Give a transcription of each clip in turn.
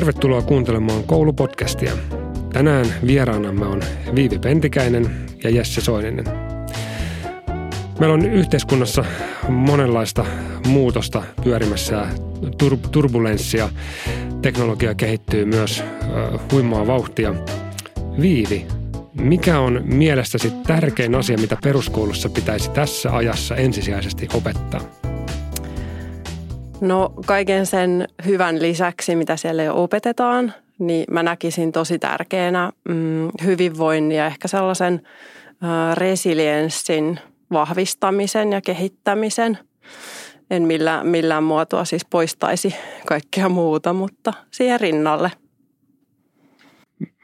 Tervetuloa kuuntelemaan koulupodcastia. Tänään vieraanamme on Viivi Pentikäinen ja Jesse Soininen. Meillä on yhteiskunnassa monenlaista muutosta pyörimässä ja tur- turbulenssia. Teknologia kehittyy myös äh, huimaa vauhtia. Viivi, mikä on mielestäsi tärkein asia, mitä peruskoulussa pitäisi tässä ajassa ensisijaisesti opettaa? No kaiken sen hyvän lisäksi, mitä siellä jo opetetaan, niin mä näkisin tosi tärkeänä mm, hyvinvoinnin ja ehkä sellaisen äh, resilienssin vahvistamisen ja kehittämisen. En millään, millään muotoa siis poistaisi kaikkea muuta, mutta siihen rinnalle.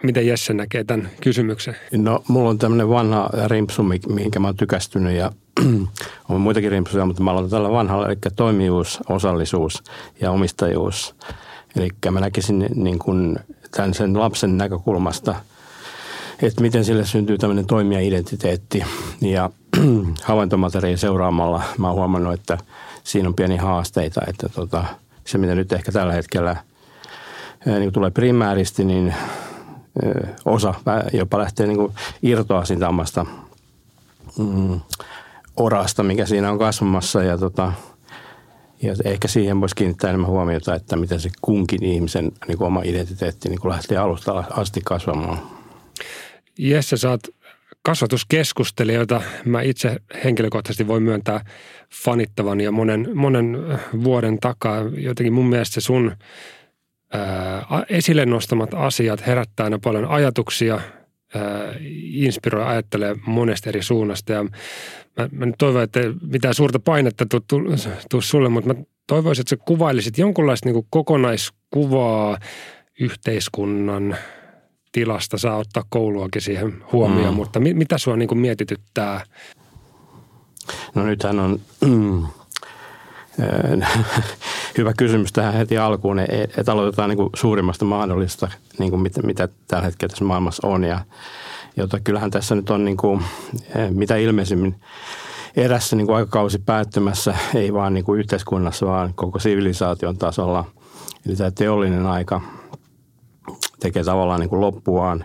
Miten Jesse näkee tämän kysymyksen? No mulla on tämmöinen vanha rimpsu, mihinkä mä oon tykästynyt ja on muitakin rimpsuja, mutta mä aloitan tällä vanhalla, eli toimijuus, osallisuus ja omistajuus. Eli mä näkisin niin kuin tämän sen lapsen näkökulmasta, että miten sille syntyy tämmöinen toimija-identiteetti. Ja havaintomateriaalin seuraamalla mä oon huomannut, että siinä on pieni haasteita, että tota, se mitä nyt ehkä tällä hetkellä niin tulee primääristi, niin osa jopa lähtee niin kuin irtoa siitä omasta mm, orasta, mikä siinä on kasvamassa ja, tota, ja ehkä siihen voisi kiinnittää enemmän huomiota, että miten se kunkin ihmisen niin kuin oma identiteetti niin kuin lähtee alusta asti kasvamaan. Jesse, sä oot kasvatuskeskustelijoita. Mä itse henkilökohtaisesti voin myöntää fanittavan ja monen, monen vuoden takaa. Jotenkin mun mielestä sun esille nostamat asiat herättää aina paljon ajatuksia, inspiroi ajattelee monesta eri suunnasta. Ja mä, mä nyt toivon, että mitään suurta painetta tuu, tuu, tuu sulle, mutta mä toivoisin, että sä kuvailisit jonkunlaista niin kokonaiskuvaa yhteiskunnan tilasta. Saa ottaa kouluakin siihen huomioon, mm. mutta mit, mitä sua niin mietityttää? No nythän on hyvä kysymys tähän heti alkuun, että aloitetaan niin kuin suurimmasta mahdollista, niin kuin mitä, mitä tällä hetkellä tässä maailmassa on. Ja, jota kyllähän tässä nyt on niin kuin, mitä ilmeisimmin erässä niin kuin aikakausi päättymässä, ei vaan niin kuin yhteiskunnassa, vaan koko sivilisaation tasolla. Eli tämä teollinen aika tekee tavallaan niin kuin loppuaan.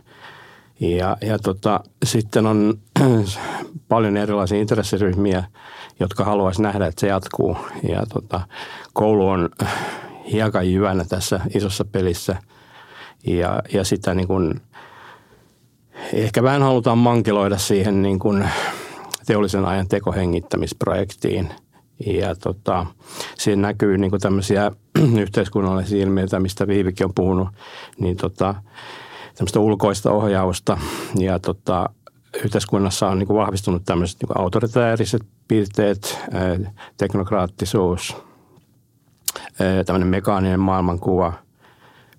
Ja, ja tota, sitten on paljon erilaisia intressiryhmiä, jotka haluaisi nähdä, että se jatkuu. Ja tota, koulu on hiekan jyvänä tässä isossa pelissä ja, ja sitä niin kuin, ehkä vähän halutaan mankeloida siihen niin kuin teollisen ajan tekohengittämisprojektiin. Ja tota, siinä näkyy niin kuin tämmöisiä yhteiskunnallisia ilmiöitä, mistä Viivikin on puhunut, niin tota, tämmöistä ulkoista ohjausta ja tota, yhteiskunnassa on niin kuin vahvistunut tämmöiset niin autoritääriset piirteet, teknokraattisuus, tämmöinen mekaaninen maailmankuva,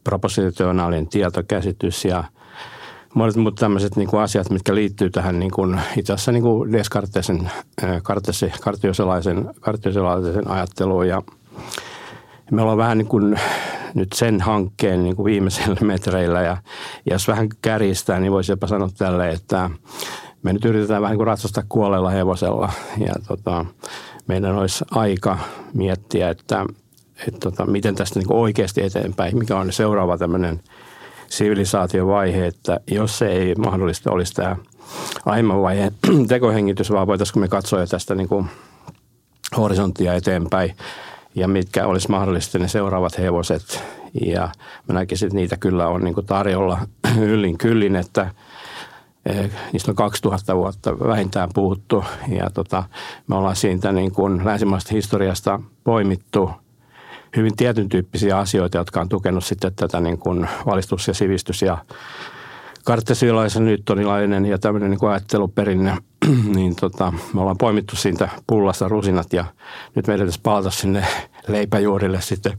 propositionaalinen tietokäsitys ja monet muut tämmöiset niin kuin asiat, mitkä liittyy tähän niin kuin, itse asiassa niin kuin Descartesen, kartioselaisen, kartioselaisen ajatteluun ja me ollaan vähän niin kuin nyt sen hankkeen niin kuin viimeisillä metreillä ja, ja jos vähän kärjistää, niin voisi jopa sanoa tälle, että me nyt yritetään vähän kuin ratsastaa kuolleella hevosella. Ja tota, meidän olisi aika miettiä, että, että tota, miten tästä niin kuin oikeasti eteenpäin, mikä on seuraava tämmöinen sivilisaatiovaihe, että jos se ei mahdollista olisi tämä aiemman vaiheen tekohengitys, vaan voitaisiinko me katsoa jo tästä niin kuin horisonttia eteenpäin ja mitkä olisi mahdollisesti ne seuraavat hevoset. Ja mä näkisin, että niitä kyllä on niin tarjolla yllin kyllin, että eh, niistä on 2000 vuotta vähintään puhuttu. Ja tota, me ollaan siitä niin kuin länsimaista historiasta poimittu hyvin tietyn tyyppisiä asioita, jotka on tukenut sitten tätä niin kuin valistus ja sivistys ja kartesilaisen, nyttonilainen ja tämmöinen niin ajatteluperinne, niin tota, me ollaan poimittu siitä pullasta rusinat ja nyt meidän pitäisi palata sinne leipäjuurille sitten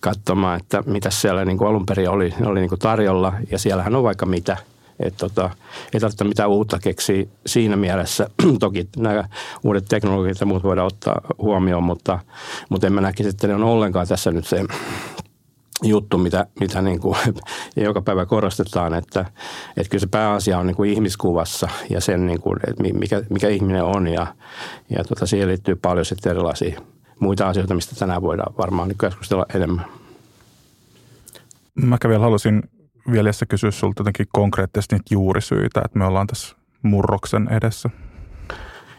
katsomaan, että mitä siellä niin kuin alun perin oli, oli niin kuin tarjolla ja siellähän on vaikka mitä. Et tota, ei tarvitse mitään uutta keksiä siinä mielessä. Toki nämä uudet teknologiat ja muut voidaan ottaa huomioon, mutta, mutta en mä näkisi, että ne on ollenkaan tässä nyt se juttu, mitä, mitä niin kuin joka päivä korostetaan, että, että kyllä se pääasia on niin kuin ihmiskuvassa ja sen, niin kuin, että mikä, mikä ihminen on ja, ja tota, siihen liittyy paljon sitten erilaisia muita asioita, mistä tänään voidaan varmaan niin keskustella enemmän. Mä vielä halusin vielä kysyä sulta jotenkin konkreettisesti niitä juurisyitä, että me ollaan tässä murroksen edessä.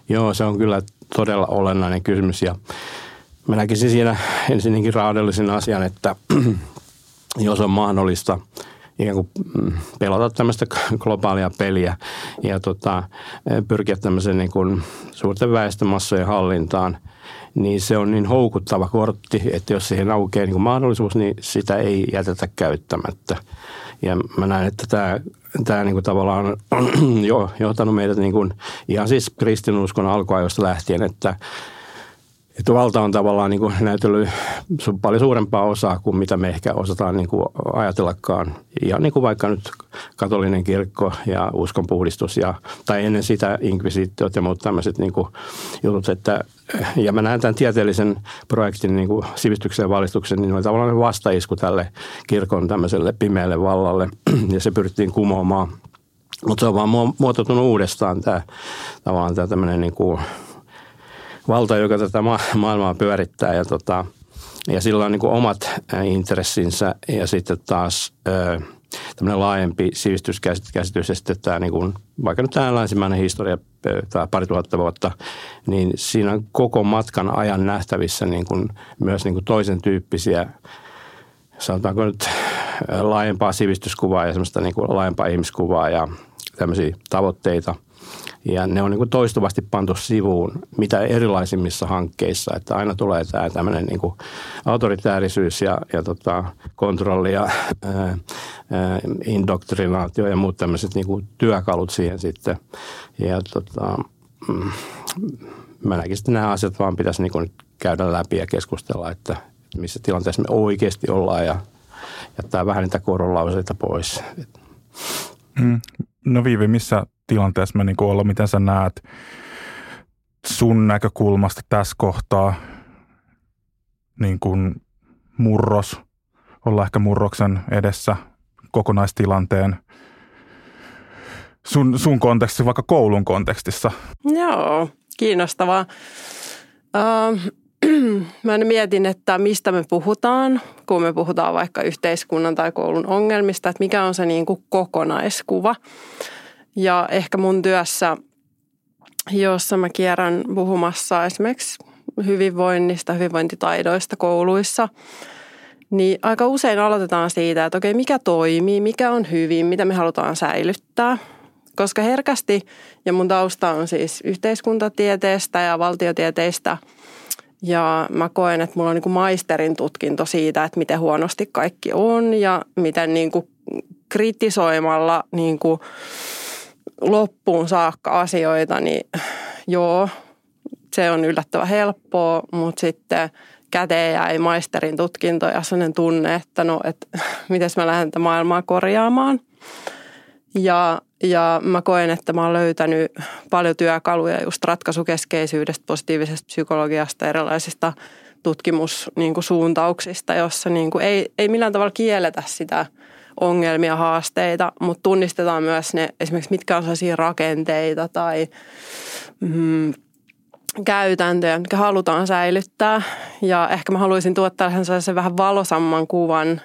Joo, se on kyllä todella olennainen kysymys ja mä näkisin siinä ensinnäkin raadellisen asian, että jos on mahdollista ikään kuin mm, pelata tämmöistä globaalia peliä ja tota, pyrkiä tämmöisen niin kuin suurten väestömassojen hallintaan, niin se on niin houkuttava kortti, että jos siihen aukeaa niin kuin mahdollisuus, niin sitä ei jätetä käyttämättä. Ja mä näen, että tämä, tämä niin kuin tavallaan on jo johtanut meidät niin kuin, ihan siis kristinuskon alkuajoista lähtien, että että valta on tavallaan niin kuin näytellyt paljon suurempaa osaa kuin mitä me ehkä osataan niin kuin ajatellakaan. Ja niin kuin vaikka nyt katolinen kirkko ja uskonpuhdistus ja, tai ennen sitä inkvisitiot ja muut tämmöiset niin kuin jutut. Että, ja mä näen tämän tieteellisen projektin niin kuin sivistyksen ja valistuksen, niin oli tavallaan vastaisku tälle kirkon tämmöiselle pimeälle vallalle ja se pyrittiin kumoamaan. Mutta se on vaan muotoutunut uudestaan tämä tavallaan tämä tämmöinen niin kuin valta, joka tätä ma- maailmaa pyörittää ja, tota, ja sillä on niin kuin omat intressinsä ja sitten taas ö, tämmöinen laajempi sivistyskäsitys ja sitten tämä niin kuin, vaikka nyt tämä länsimäinen historia, tämä pari tuhatta vuotta, niin siinä on koko matkan ajan nähtävissä niin kuin myös niin kuin toisen tyyppisiä, sanotaanko nyt laajempaa sivistyskuvaa ja semmoista niin kuin laajempaa ihmiskuvaa ja tämmöisiä tavoitteita – ja ne on niin kuin toistuvasti pantu sivuun mitä erilaisimmissa hankkeissa, että aina tulee tämä tämmöinen niin kuin autoritäärisyys ja, ja tota, kontrolli ja indoktrinaatio ja muut tämmöiset niin kuin työkalut siihen sitten. Ja tota, mm, mä näkisin, että nämä asiat vaan pitäisi niin kuin käydä läpi ja keskustella, että missä tilanteessa me oikeasti ollaan ja jättää vähän niitä korolauseita pois. Mm. No Viivi, missä tilanteessa me niin olla, miten sä näet sun näkökulmasta tässä kohtaa niin kuin murros, olla ehkä murroksen edessä kokonaistilanteen sun, sun kontekstissa, vaikka koulun kontekstissa? Joo, kiinnostavaa. Uh, mä mietin, että mistä me puhutaan, kun me puhutaan vaikka yhteiskunnan tai koulun ongelmista, että mikä on se niin kuin kokonaiskuva. Ja ehkä mun työssä, jossa mä kierrän puhumassa esimerkiksi hyvinvoinnista, hyvinvointitaidoista kouluissa, niin aika usein aloitetaan siitä, että okei, mikä toimii, mikä on hyvin, mitä me halutaan säilyttää. Koska herkästi, ja mun tausta on siis yhteiskuntatieteestä ja valtiotieteistä, ja mä koen, että mulla on niin kuin maisterin tutkinto siitä, että miten huonosti kaikki on ja miten niin kuin kritisoimalla niin kuin loppuun saakka asioita, niin joo, se on yllättävän helppoa, mutta sitten käteen jäi maisterin tutkinto ja sellainen tunne, että no, että miten mä lähden tätä maailmaa korjaamaan. Ja, ja mä koen, että mä oon löytänyt paljon työkaluja just ratkaisukeskeisyydestä, positiivisesta psykologiasta, erilaisista tutkimussuuntauksista, jossa niin kuin ei, ei millään tavalla kielletä sitä – ongelmia, haasteita, mutta tunnistetaan myös ne esimerkiksi mitkä on sellaisia rakenteita tai mm, käytäntöjä, mitkä halutaan säilyttää. Ja ehkä mä haluaisin tuottaa sellaisen vähän valosamman kuvan.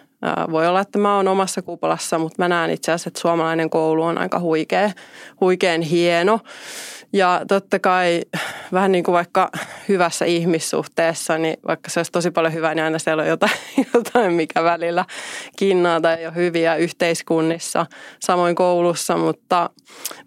Voi olla, että mä oon omassa kupolassa, mutta mä näen itse asiassa, että suomalainen koulu on aika huikea, huikean hieno. Ja totta kai vähän niin kuin vaikka hyvässä ihmissuhteessa, niin vaikka se olisi tosi paljon hyvää, niin aina siellä on jotain, jotain mikä välillä kinnaa tai ole hyviä yhteiskunnissa, samoin koulussa. Mutta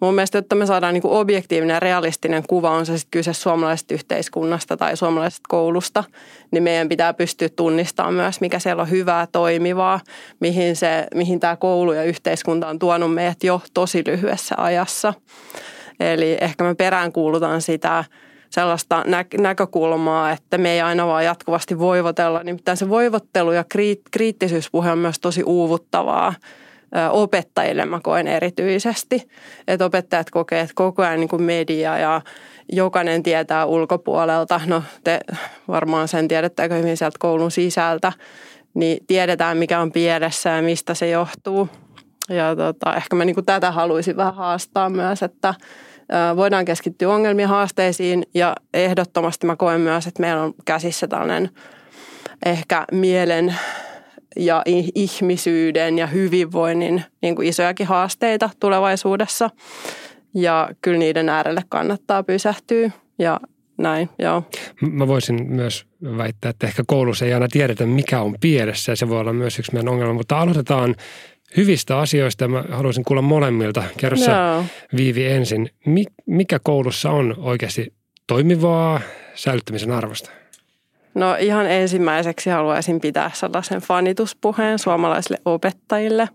mun mielestä, että me saadaan niin kuin objektiivinen ja realistinen kuva, on se sitten kyse suomalaisesta yhteiskunnasta tai suomalaisesta koulusta, niin meidän pitää pystyä tunnistamaan myös, mikä siellä on hyvää, toimivaa, mihin, se, mihin tämä koulu ja yhteiskunta on tuonut meidät jo tosi lyhyessä ajassa. Eli ehkä me peräänkuulutaan sitä sellaista nä- näkökulmaa, että me ei aina vaan jatkuvasti voivotella. Nimittäin se voivottelu ja kriit- kriittisyyspuhe on myös tosi uuvuttavaa opettajille mä koen erityisesti. Että opettajat kokee, että koko ajan niin kuin media ja jokainen tietää ulkopuolelta. No te varmaan sen tiedätte aika hyvin sieltä koulun sisältä. Niin tiedetään mikä on pielessä ja mistä se johtuu. Ja tota, ehkä mä niin kuin tätä haluaisin vähän haastaa myös, että – voidaan keskittyä ongelmien haasteisiin ja ehdottomasti mä koen myös, että meillä on käsissä tällainen ehkä mielen ja ihmisyyden ja hyvinvoinnin niin kuin isojakin haasteita tulevaisuudessa. Ja kyllä niiden äärelle kannattaa pysähtyä ja näin, joo. Mä voisin myös väittää, että ehkä koulussa ei aina tiedetä, mikä on pielessä ja se voi olla myös yksi meidän ongelma, mutta aloitetaan hyvistä asioista mä haluaisin kuulla molemmilta. Kerro no. Viivi ensin, mikä koulussa on oikeasti toimivaa säilyttämisen arvosta? No ihan ensimmäiseksi haluaisin pitää sellaisen fanituspuheen suomalaisille opettajille,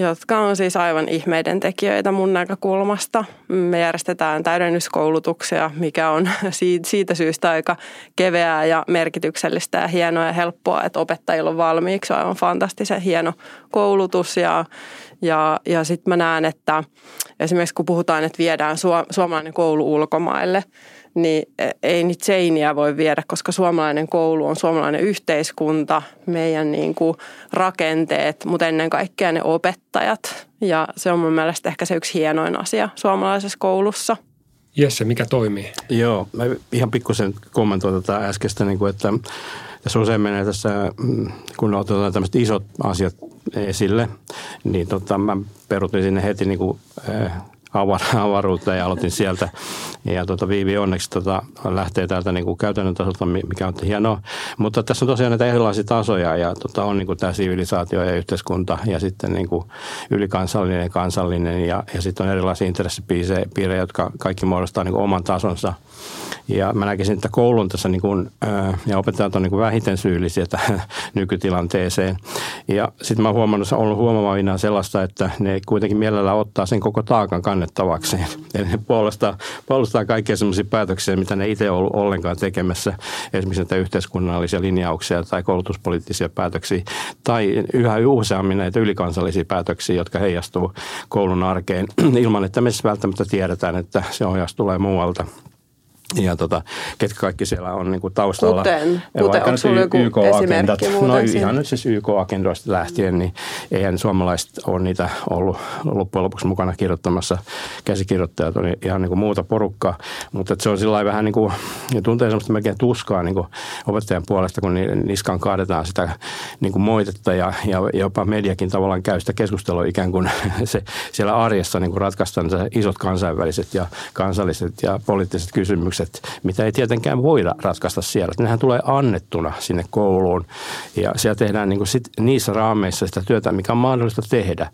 jotka on siis aivan ihmeiden tekijöitä mun näkökulmasta. Me järjestetään täydennyskoulutuksia, mikä on siitä syystä aika keveää ja merkityksellistä ja hienoa ja helppoa, että opettajilla on valmiiksi aivan fantastisen hieno koulutus ja ja, ja sitten mä näen, että esimerkiksi kun puhutaan, että viedään suomalainen koulu ulkomaille – niin e, ei niitä seiniä voi viedä, koska suomalainen koulu on suomalainen yhteiskunta, meidän niin kuin rakenteet, mutta ennen kaikkea ne opettajat. Ja se on mun mielestä ehkä se yksi hienoin asia suomalaisessa koulussa. Jesse, mikä toimii? Joo, mä ihan pikkusen kommentoin tätä äskeistä, niin kuin, että tässä usein menee tässä, mm, kun otetaan tämmöiset isot asiat esille, niin tota, mä perutin sinne heti niin kuin, avar, avaruuteen ja aloitin sieltä. Ja tuota, Viivi onneksi tota, lähtee täältä niin kuin käytännön tasolta, mikä on hienoa. Mutta tässä on tosiaan näitä erilaisia tasoja ja tota, on niin kuin tämä sivilisaatio ja yhteiskunta ja sitten niin kuin ylikansallinen ja kansallinen ja, ja sitten on erilaisia intressipiirejä, jotka kaikki muodostaa niin kuin oman tasonsa – ja mä näkisin, että koulun tässä niin kuin, ja opettajat on niin kuin vähiten syyllisiä tähän nykytilanteeseen. Ja sitten mä oon huomannut, ollut huomaavina sellaista, että ne kuitenkin mielellä ottaa sen koko taakan kannettavakseen. Eli ne puolustaa, puolustaa kaikkia sellaisia päätöksiä, mitä ne itse on ollut ollenkaan tekemässä. Esimerkiksi näitä yhteiskunnallisia linjauksia tai koulutuspoliittisia päätöksiä. Tai yhä useammin näitä ylikansallisia päätöksiä, jotka heijastuu koulun arkeen ilman, että me välttämättä tiedetään, että se ohjaus tulee muualta ja tota, ketkä kaikki siellä on niin kuin taustalla. Kuten, kuten onko sinulla joku esimerkki No ihan nyt siis YK-agendoista lähtien, niin eihän suomalaiset ole niitä ollut loppujen lopuksi mukana kirjoittamassa. Käsikirjoittajat on ihan niin kuin muuta porukkaa, mutta se on sillä vähän niin kuin, ja tuntee semmoista melkein tuskaa niin kuin opettajan puolesta, kun niskaan kaadetaan sitä niin kuin moitetta ja, ja jopa mediakin tavallaan käy sitä keskustelua ikään kuin se siellä arjessa niin kuin ratkaistaan isot kansainväliset ja kansalliset ja poliittiset kysymykset kysymykset, mitä ei tietenkään voida ratkaista siellä. Nehän tulee annettuna sinne kouluun ja siellä tehdään niin kuin sit niissä raameissa sitä työtä, mikä on mahdollista tehdä.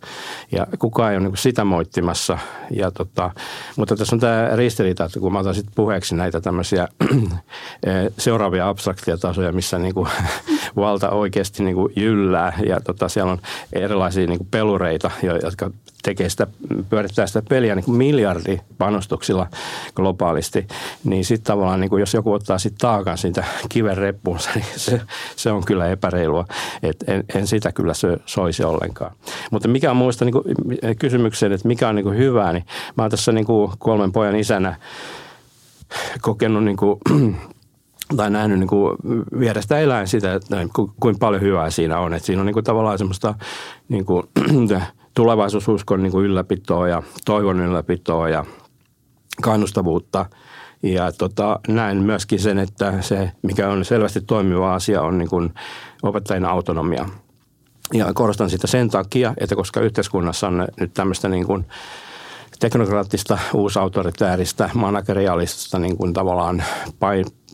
Ja kukaan ei ole niin kuin sitä moittimassa. Ja tota, mutta tässä on tämä ristiriita, että kun mä otan sitten puheeksi näitä tämmöisiä eh, seuraavia abstraktia tasoja, missä niin kuin valta oikeasti niin kuin jyllää ja tota, siellä on erilaisia niin kuin pelureita, jotka tekee sitä, pyörittää sitä peliä niin kuin miljardipanostuksilla globaalisti, niin sitten tavallaan niin kuin jos joku ottaa sitten taakan siitä kiven reppuunsa, niin se, se on kyllä epäreilua. Et en, en sitä kyllä se soisi ollenkaan. Mutta mikä on muista niin kysymykseen, että mikä on niin hyvää, niin mä oon tässä niin kuin kolmen pojan isänä kokenut niin kuin tai nähnyt niin vierestä eläin sitä, että kuinka paljon hyvää siinä on. Että siinä on niin kuin tavallaan semmoista niin kuin, tulevaisuususkon niin kuin ylläpitoa ja toivon ylläpitoa ja kannustavuutta. Ja tota, näen myöskin sen, että se, mikä on selvästi toimiva asia, on niin kuin opettajien autonomia. Ja korostan sitä sen takia, että koska yhteiskunnassa on nyt tämmöistä niin kuin teknokraattista, uusautoritääristä, managerialista niin kuin tavallaan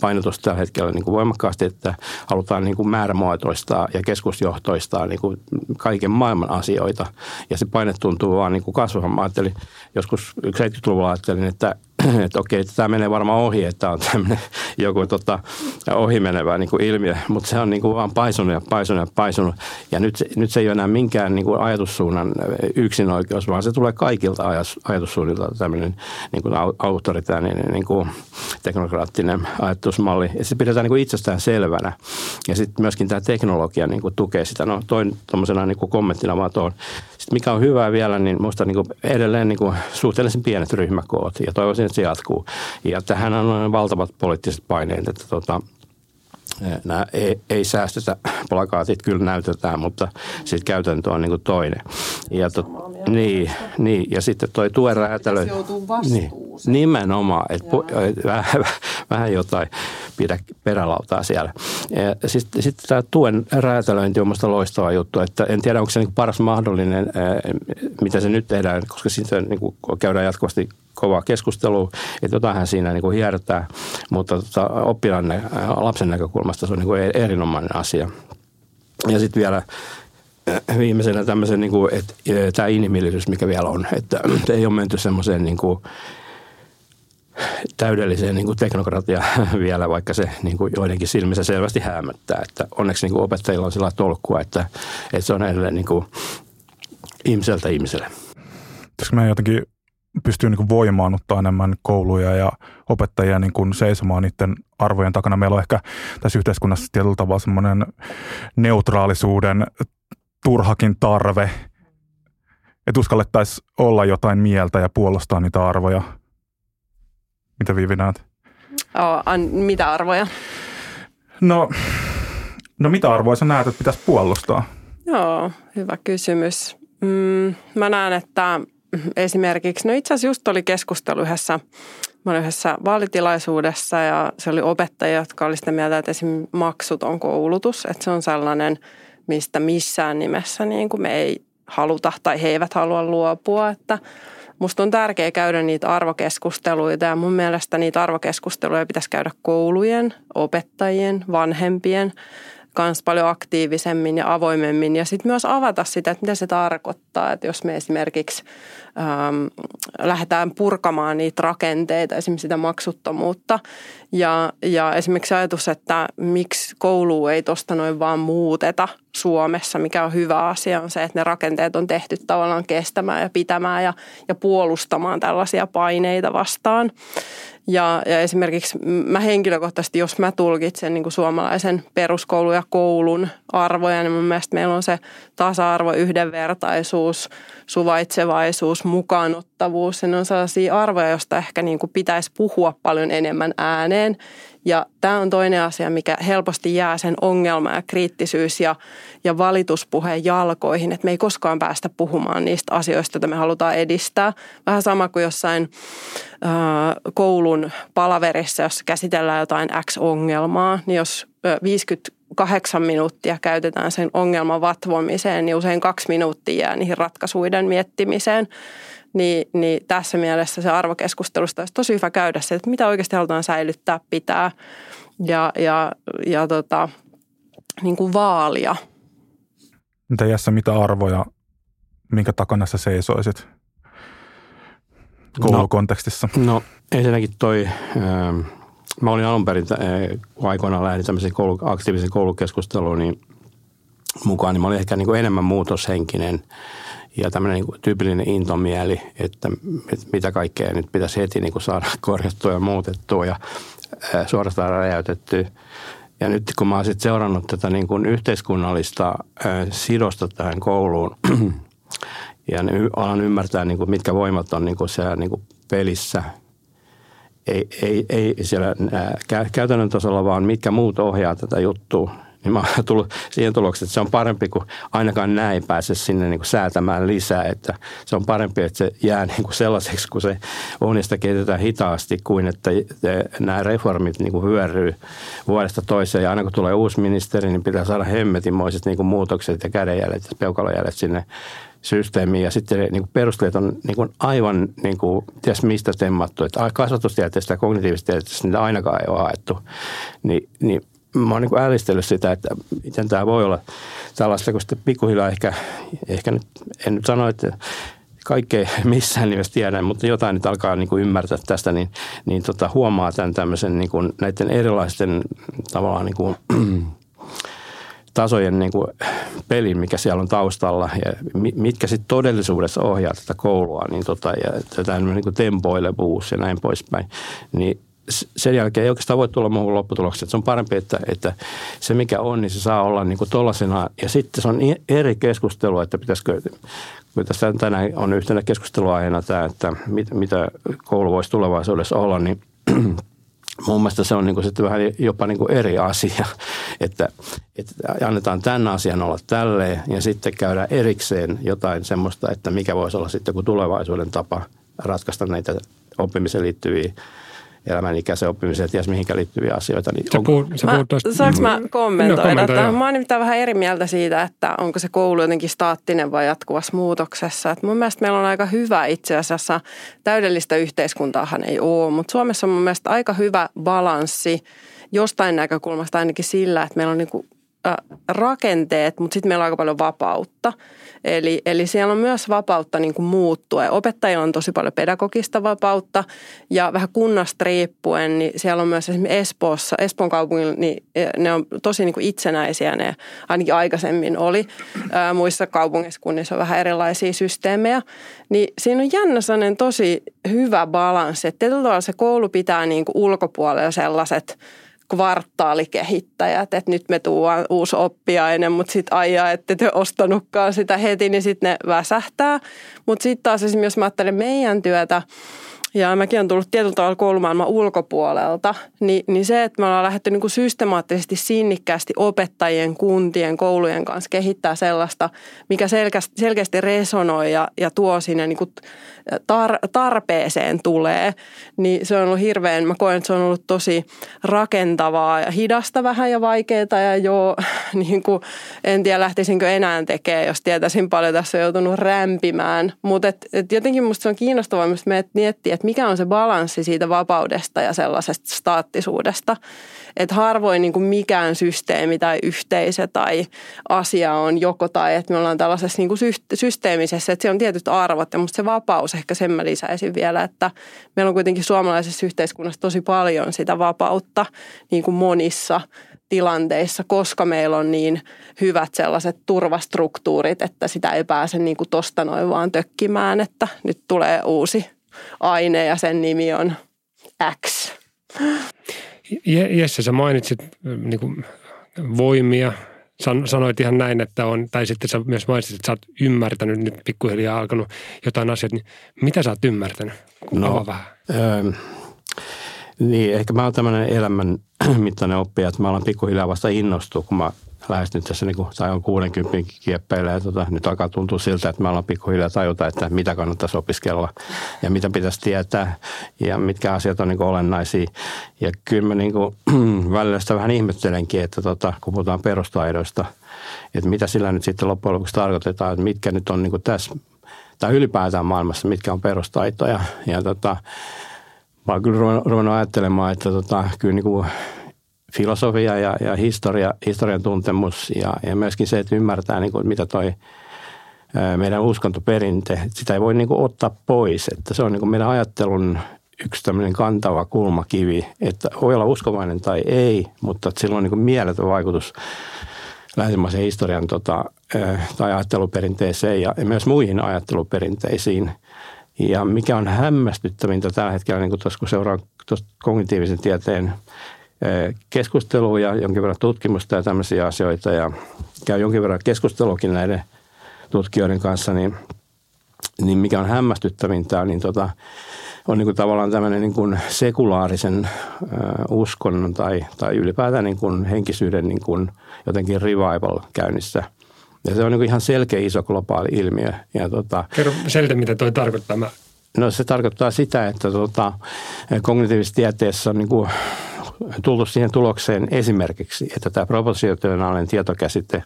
painotus tällä hetkellä niin kuin voimakkaasti, että halutaan niin kuin määrämuotoistaa ja keskusjohtoistaa niin kuin kaiken maailman asioita. Ja se paine tuntuu vaan niin kuin kasvamaan. Mä ajattelin, joskus 70-luvulla ajattelin, että että okei, tämä menee varmaan ohi, että on tämmöinen joku tota, ohimenevä niin kuin ilmiö, mutta se on niin kuin vaan paisunut ja paisunut ja paisunut. Ja nyt, nyt se ei ole enää minkään niin kuin ajatussuunnan yksinoikeus, vaan se tulee kaikilta ajatus, ajatussuunnilta tämmöinen niin kuin autoritäärinen niin kuin teknokraattinen ajatusmalli. Ja se pidetään niin kuin itsestään selvänä. Ja sitten myöskin tämä teknologia niin kuin tukee sitä. No toin tuommoisena niin kommenttina vaan tuohon. Sitten mikä on hyvää vielä, niin minusta niin edelleen niin kuin suhteellisen pienet ryhmäkoot. Ja toivoisin, että se jatkuu. Ja tähän on valtavat poliittiset paineet, että tota, nämä ei, ei säästetä, plakaatit kyllä näytetään, mutta sitten käytäntö on niin kuin toinen. Ja tot, niin, niin, ja sitten toi tuen räätälö. joutuu niin, nimenomaan, että vähän, vähän jotain pidä perälautaa siellä. Sitten sit tämä tuen räätälöinti on minusta loistava juttu, että en tiedä onko se niin paras mahdollinen, mitä se nyt tehdään, koska siitä niin käydään jatkuvasti kovaa keskustelua, että jotainhan siinä niin kuin hiertää, mutta tota, oppilaan lapsen näkökulmasta se on niin kuin erinomainen asia. Ja sitten vielä viimeisenä tämmöisen, niin kuin, että tämä inhimillisyys, mikä vielä on, että ei ole menty semmoiseen niin kuin, täydelliseen niin kuin teknokratia vielä, vaikka se niin kuin joidenkin silmissä selvästi hämöttää. Että onneksi niin kuin opettajilla on sillä tolkkua, että, että se on edelleen niin kuin ihmiseltä ihmiselle. Pitäisikö me jotenkin pystyy niin voimaannuttaa enemmän kouluja ja opettajia niin kuin seisomaan niiden arvojen takana. Meillä on ehkä tässä yhteiskunnassa tietyllä tavalla semmoinen neutraalisuuden turhakin tarve, että uskallettaisiin olla jotain mieltä ja puolustaa niitä arvoja – mitä Viivi näet? Oh, an, mitä arvoja? No, no mitä arvoja sä näet, että pitäisi puolustaa? Joo, hyvä kysymys. Mm, mä näen, että esimerkiksi, no itse asiassa just oli keskustelu yhdessä, mä olin yhdessä vaalitilaisuudessa ja se oli opettaja, jotka oli sitä mieltä, että esimerkiksi maksuton koulutus, että se on sellainen, mistä missään nimessä niin kuin me ei haluta tai he eivät halua luopua, että – Musta on tärkeää käydä niitä arvokeskusteluita ja mun mielestä niitä arvokeskusteluja pitäisi käydä koulujen, opettajien, vanhempien kanssa paljon aktiivisemmin ja avoimemmin ja sitten myös avata sitä, että mitä se tarkoittaa, että jos me esimerkiksi ähm, lähdetään purkamaan niitä rakenteita, esimerkiksi sitä maksuttomuutta ja, ja esimerkiksi ajatus, että miksi koulu ei tuosta noin vaan muuteta Suomessa, mikä on hyvä asia, on se, että ne rakenteet on tehty tavallaan kestämään ja pitämään ja, ja puolustamaan tällaisia paineita vastaan. Ja, ja esimerkiksi mä henkilökohtaisesti, jos mä tulkitsen niin kuin suomalaisen peruskoulun ja koulun arvoja, niin mun mielestä meillä on se tasa-arvo, yhdenvertaisuus, suvaitsevaisuus, mukaanottavuus. Ja ne on sellaisia arvoja, joista ehkä niin kuin pitäisi puhua paljon enemmän ääneen ja tämä on toinen asia, mikä helposti jää sen ongelma ja kriittisyys ja, ja valituspuheen jalkoihin, että me ei koskaan päästä puhumaan niistä asioista, joita me halutaan edistää. Vähän sama kuin jossain äh, koulun palaverissa, jossa käsitellään jotain X-ongelmaa, niin jos 58 minuuttia käytetään sen ongelman vatvomiseen, niin usein kaksi minuuttia jää niihin ratkaisuiden miettimiseen niin, niin tässä mielessä se arvokeskustelusta olisi tosi hyvä käydä se, että mitä oikeasti halutaan säilyttää, pitää ja, ja, ja tota, niin kuin vaalia. Mitä Jessa, mitä arvoja, minkä takana sä seisoisit koulukontekstissa? No, no ensinnäkin toi, ähm, mä olin alun perin, äh, kun aikoinaan lähdin tämmöisen koulu, aktiivisen koulukeskusteluun niin mukaan, niin mä olin ehkä niin kuin enemmän muutoshenkinen – ja tämmöinen niin kuin tyypillinen intomieli, että, että mitä kaikkea nyt pitäisi heti niin kuin saada korjattua ja muutettua ja suorastaan räjäytettyä. Ja nyt kun mä oon sitten seurannut tätä niin kuin yhteiskunnallista sidosta tähän kouluun ja alan ymmärtää, niin kuin mitkä voimat on niin kuin siellä niin kuin pelissä, ei, ei, ei siellä käytännön tasolla, vaan mitkä muut ohjaa tätä juttua, niin mä oon tullut siihen tulokseen, että se on parempi kuin ainakaan näin pääse sinne niin kuin säätämään lisää, että se on parempi, että se jää niin kuin sellaiseksi, kun se on ja sitä kehitetään hitaasti, kuin että nämä reformit niin kuin hyöryy vuodesta toiseen. Ja aina kun tulee uusi ministeri, niin pitää saada hemmetinmoiset niin kuin muutokset ja kädenjäljet ja peukalojäljet sinne systeemiin ja sitten niin kuin perusteet on niin kuin aivan niin kuin, ties mistä temmattu, että kasvatustieteestä ja kognitiivisesta tieteestä niitä ainakaan ei ole haettu, niin, niin mä oon niin ällistellyt sitä, että miten tämä voi olla tällaista, kun sitten pikkuhiljaa ehkä, ehkä nyt, en nyt sano, että kaikkea missään nimessä tiedän, mutta jotain nyt alkaa niin kuin ymmärtää tästä, niin, niin tota, huomaa tämän tämmöisen niin kuin näiden erilaisten tavallaan niin kuin, tasojen niin kuin pelin, mikä siellä on taustalla ja mitkä sitten todellisuudessa ohjaa tätä koulua niin tota, ja tätä niin kuin tempoilevuus ja näin poispäin, niin sen jälkeen ei oikeastaan voi tulla muuhun lopputulokseen. Se on parempi, että, että se mikä on, niin se saa olla niin tollasena. Ja sitten se on eri keskustelu, että pitäisikö, kun tässä tänään on yhtenä keskusteluaiheena tämä, että mit, mitä koulu voisi tulevaisuudessa olla, niin mun mielestä se on niin kuin sitten vähän jopa niin kuin eri asia, että, että annetaan tämän asian olla tälleen ja sitten käydään erikseen jotain semmoista, että mikä voisi olla sitten kuin tulevaisuuden tapa ratkaista näitä oppimiseen liittyviä elämänikäisen oppimiseen, ties mihinkä liittyviä asioita. Niin se on, puhut, se mä, puhut tuosta, saanko mä kommentoida? No, kommentoi, että mä oon nimittäin vähän eri mieltä siitä, että onko se koulu jotenkin staattinen vai jatkuvassa muutoksessa. Että mun mielestä meillä on aika hyvä itse asiassa, täydellistä yhteiskuntaahan ei ole, mutta Suomessa on mun mielestä aika hyvä balanssi jostain näkökulmasta ainakin sillä, että meillä on niinku rakenteet, mutta sitten meillä on aika paljon vapautta. Eli, eli siellä on myös vapautta niin kuin muuttua. Opettajilla on tosi paljon pedagogista vapautta ja vähän kunnasta riippuen, niin siellä on myös esimerkiksi Espoossa, Espoon kaupungilla, niin e, ne on tosi niin kuin itsenäisiä, ne ainakin aikaisemmin oli. Ää, muissa kaupungeissa kunnissa on vähän erilaisia systeemejä. Niin siinä on jännä sellainen tosi hyvä balanssi, että tietyllä tavalla se koulu pitää niin kuin ulkopuolella sellaiset – kvartaalikehittäjät, että nyt me tuodaan uusi oppiaine, mutta sitten aijaa, että te ostanutkaan sitä heti, niin sitten ne väsähtää. Mutta sitten taas esimerkiksi, jos mä ajattelen meidän työtä, ja mäkin olen tullut tietyllä tavalla koulumaailman ulkopuolelta, niin, niin se, että me ollaan lähdetty niin kuin systemaattisesti sinnikkäästi opettajien, kuntien, koulujen kanssa kehittää sellaista, mikä selkeästi, selkeästi resonoi ja, ja tuo sinne niin kuin tar, tarpeeseen tulee, niin se on ollut hirveän, mä koen, että se on ollut tosi rakentavaa ja hidasta vähän ja vaikeaa ja joo, niin kuin, en tiedä lähtisinkö enää tekemään, jos tietäisin paljon tässä on joutunut rämpimään, mutta et, et jotenkin musta se on kiinnostavaa myös miettiä, että mikä on se balanssi siitä vapaudesta ja sellaisesta staattisuudesta. Että harvoin niin kuin mikään systeemi tai yhteisö tai asia on joko tai, että me ollaan tällaisessa niin kuin systeemisessä, että se on tietyt arvot ja musta se vapaus, ehkä sen mä lisäisin vielä, että meillä on kuitenkin suomalaisessa yhteiskunnassa tosi paljon sitä vapautta niin kuin monissa tilanteissa, koska meillä on niin hyvät sellaiset turvastruktuurit, että sitä ei pääse niin kuin tosta noin vaan tökkimään, että nyt tulee uusi aine ja sen nimi on X. Jesse, sä mainitsit niin kuin, voimia, sanoit ihan näin, että on, tai sitten sä myös mainitsit, että sä oot ymmärtänyt nyt pikkuhiljaa alkanut jotain asiat, niin mitä sä oot ymmärtänyt? no, vähän. Öö, niin, ehkä mä oon tämmöinen elämän mittainen oppija, että mä alan pikkuhiljaa vasta innostua, kun mä lähestyn tässä niin kuin, tai on 60 kieppeillä ja tota, nyt alkaa tuntua siltä, että me ollaan pikkuhiljaa tajuta, että mitä kannattaisi opiskella ja mitä pitäisi tietää ja mitkä asiat on niin kuin olennaisia. Ja kyllä mä niin kuin, välillä sitä vähän ihmettelenkin, että tota, kun puhutaan perustaidoista, että mitä sillä nyt sitten loppujen lopuksi tarkoitetaan, että mitkä nyt on niin kuin tässä tai ylipäätään maailmassa, mitkä on perustaitoja. Ja tota, mä oon kyllä ruvennut ajattelemaan, että tota, kyllä niin kuin filosofia ja, ja historia, historian tuntemus ja, ja myöskin se, että ymmärtää, niin kuin, mitä toi meidän uskontoperinte, sitä ei voi niin kuin, ottaa pois. Että se on niin kuin meidän ajattelun yksi tämmöinen kantava kulmakivi, että voi olla uskovainen tai ei, mutta sillä on niin kuin mieletön vaikutus länsimaisen historian tota, tai ajatteluperinteeseen ja myös muihin ajatteluperinteisiin. Ja mikä on hämmästyttävintä tällä hetkellä, niin kuin tuossa, kun seuraa tuosta kognitiivisen tieteen keskustelua ja jonkin verran tutkimusta ja tämmöisiä asioita ja käy jonkin verran keskustelukin näiden tutkijoiden kanssa, niin, niin mikä on hämmästyttävintä, niin tota, on niin kuin tavallaan tämmöinen niin kuin sekulaarisen uskonnon tai, tai ylipäätään niin kuin henkisyyden niin kuin jotenkin revival käynnissä. Ja se on niin kuin ihan selkeä iso globaali ilmiö. Ja tota, Kerro selitä, mitä toi tarkoittaa. Mä... No se tarkoittaa sitä, että tota, kognitiivisessa tieteessä on niin kuin tultu siihen tulokseen esimerkiksi, että tämä proportionaalinen tietokäsite,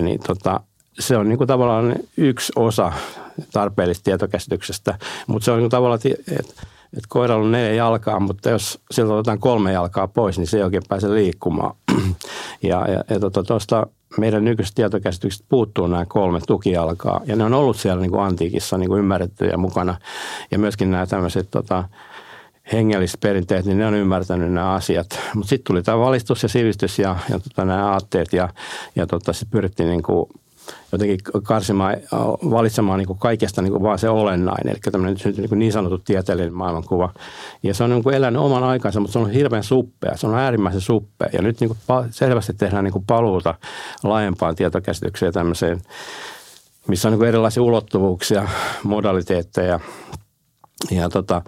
niin tota, se on niin kuin tavallaan yksi osa tarpeellista tietokäsityksestä, mutta se on niin kuin tavallaan, että että koiralla on neljä jalkaa, mutta jos siltä otetaan kolme jalkaa pois, niin se ei oikein pääse liikkumaan. Ja, ja, ja tuosta tota, meidän nykyisestä tietokäsityksestä puuttuu nämä kolme tukijalkaa, ja ne on ollut siellä niin kuin antiikissa niin kuin ymmärrettyjä mukana. Ja myöskin nämä tämmöiset tota, hengelliset perinteet, niin ne on ymmärtänyt nämä asiat. Mutta sitten tuli tämä valistus ja sivistys ja, ja tota, nämä aatteet ja, ja tota, sitten pyrittiin niin kuin jotenkin karsimaan, valitsemaan niin kuin kaikesta niin kuin vaan se olennainen, eli tämmöinen niin, kuin niin sanottu tieteellinen maailmankuva. Ja se on niin kuin elänyt oman aikansa, mutta se on hirveän suppea, se on äärimmäisen suppea. Ja nyt niin kuin selvästi tehdään niin kuin paluuta laajempaan tietokäsitykseen tämmöiseen, missä on niin kuin erilaisia ulottuvuuksia, modaliteetteja, Ja tota,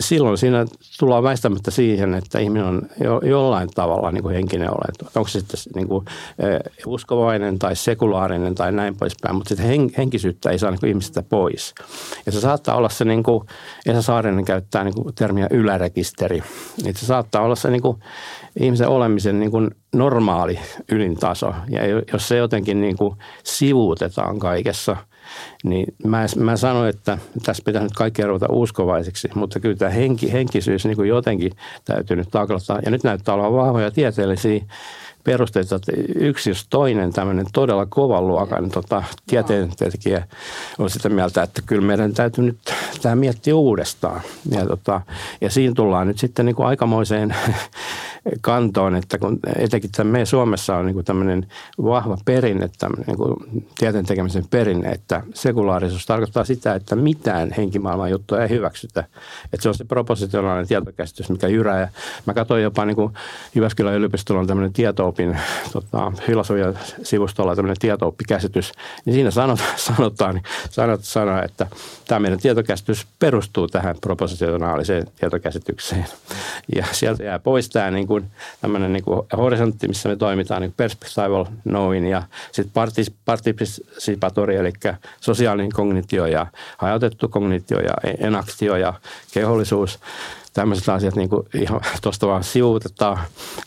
silloin siinä tullaan väistämättä siihen, että ihminen on jo, jollain tavalla niin kuin henkinen olento. Onko se sitten niin kuin, eh, uskovainen tai sekulaarinen tai näin poispäin, mutta sitten hen, henkisyyttä ei saa niin kuin ihmisestä pois. Ja se saattaa olla se, niin kuin Esa Saarinen käyttää niin kuin termiä ylärekisteri. Että se saattaa olla se niin kuin ihmisen olemisen niin kuin normaali ylintaso. Ja jos se jotenkin niin kuin sivuutetaan kaikessa – niin mä, mä sanoin, että tässä pitää nyt kaikki ruveta uskovaisiksi, mutta kyllä tämä henki, henkisyys niin kuin jotenkin täytyy nyt taklata. Ja nyt näyttää olevan vahvoja tieteellisiä perusteita, että yksi jos toinen tämmöinen todella kovan luokan tota, tieteentekijä on sitä mieltä, että kyllä meidän täytyy nyt tämä miettiä uudestaan. Ja, tota, ja siinä tullaan nyt sitten niin kuin aikamoiseen kantoon, että kun etenkin me Suomessa on niin kuin tämmöinen vahva perinne, tämmöinen niin kuin tieteen tekemisen perinne, että sekulaarisuus tarkoittaa sitä, että mitään henkimaailman juttua ei hyväksytä. Että se on se propositionaalinen tietokäsitys, mikä jyrää. Ja mä katsoin jopa niin kuin Jyväskylän yliopistolla on tämmöinen tietoopin, tota, filosofian sivustolla tämmöinen tietooppikäsitys, niin siinä sanotaan, sanotaan, niin sanot, sanotaan, että tämä meidän tietokäsitys perustuu tähän propositionaaliseen tietokäsitykseen. Ja sieltä jää pois tämä niin kuin tämmöinen niin kuin horisontti, missä me toimitaan niin perspectival knowing ja sitten participatori, eli sosiaalinen kognitio ja hajautettu kognitio ja enaktio ja kehollisuus tämmöiset asiat niin kuin ihan tuosta vaan sivuutetaan.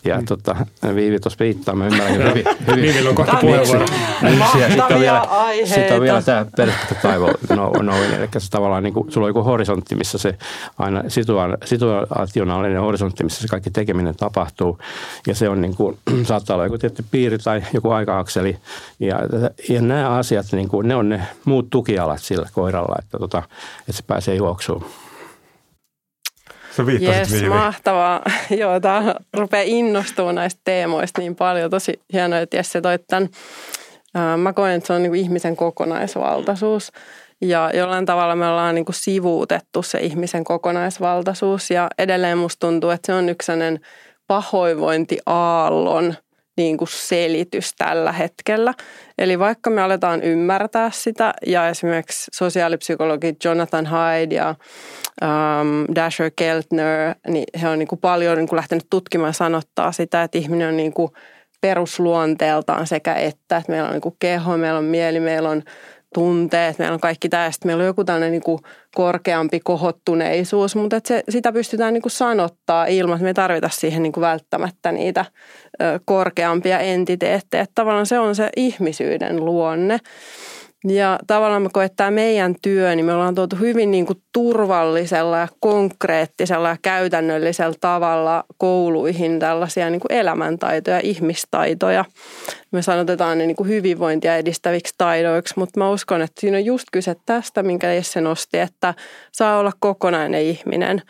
Ja mm. tota, Viivi tuossa viittaa, mä ymmärrän hyvin. hyvin. Viivillä on kohta puheenvuoro. Sitten on vielä, sit on vielä tämä perspektiivo knowing, eli se tavallaan niin kuin, sulla on joku horisontti, missä se aina situationaalinen horisontti, missä se kaikki tekeminen tapahtuu. Ja se on niin kuin, saattaa olla joku tietty piiri tai joku aika-akseli. Ja, ja nämä asiat, niin kuin, ne on ne muut tukialat sillä koiralla, että, tota, että se pääsee juoksuun. Sä yes, Viivi. mahtavaa. Joo, tämä rupeaa innostumaan näistä teemoista niin paljon. Tosi hienoa, että Jesse toi tämän. Mä koen, että se on niin kuin ihmisen kokonaisvaltaisuus. Ja jollain tavalla me ollaan niin kuin sivuutettu se ihmisen kokonaisvaltaisuus. Ja edelleen musta tuntuu, että se on yksi pahoinvointiaallon – niin kuin selitys tällä hetkellä. Eli vaikka me aletaan ymmärtää sitä ja esimerkiksi sosiaalipsykologit Jonathan Hyde ja um, Dasher Keltner, niin he on niin kuin paljon niin kuin lähtenyt tutkimaan sanottaa sitä, että ihminen on niin kuin perusluonteeltaan sekä että, että meillä on niin kuin keho, meillä on mieli, meillä on tunteet, meillä on kaikki sitten meillä on joku tällainen niin kuin korkeampi kohottuneisuus, mutta että se, sitä pystytään niin kuin sanottaa ilman, että me ei tarvita siihen niin kuin välttämättä niitä korkeampia entiteettejä. Että tavallaan se on se ihmisyyden luonne. Ja tavallaan me koettaa meidän työ, niin me ollaan tuotu hyvin niin kuin turvallisella ja konkreettisella ja käytännöllisellä tavalla kouluihin tällaisia niin kuin elämäntaitoja, ihmistaitoja. Me sanotetaan ne niin kuin hyvinvointia edistäviksi taidoiksi, mutta mä uskon, että siinä on just kyse tästä, minkä Jesse nosti, että saa olla kokonainen ihminen.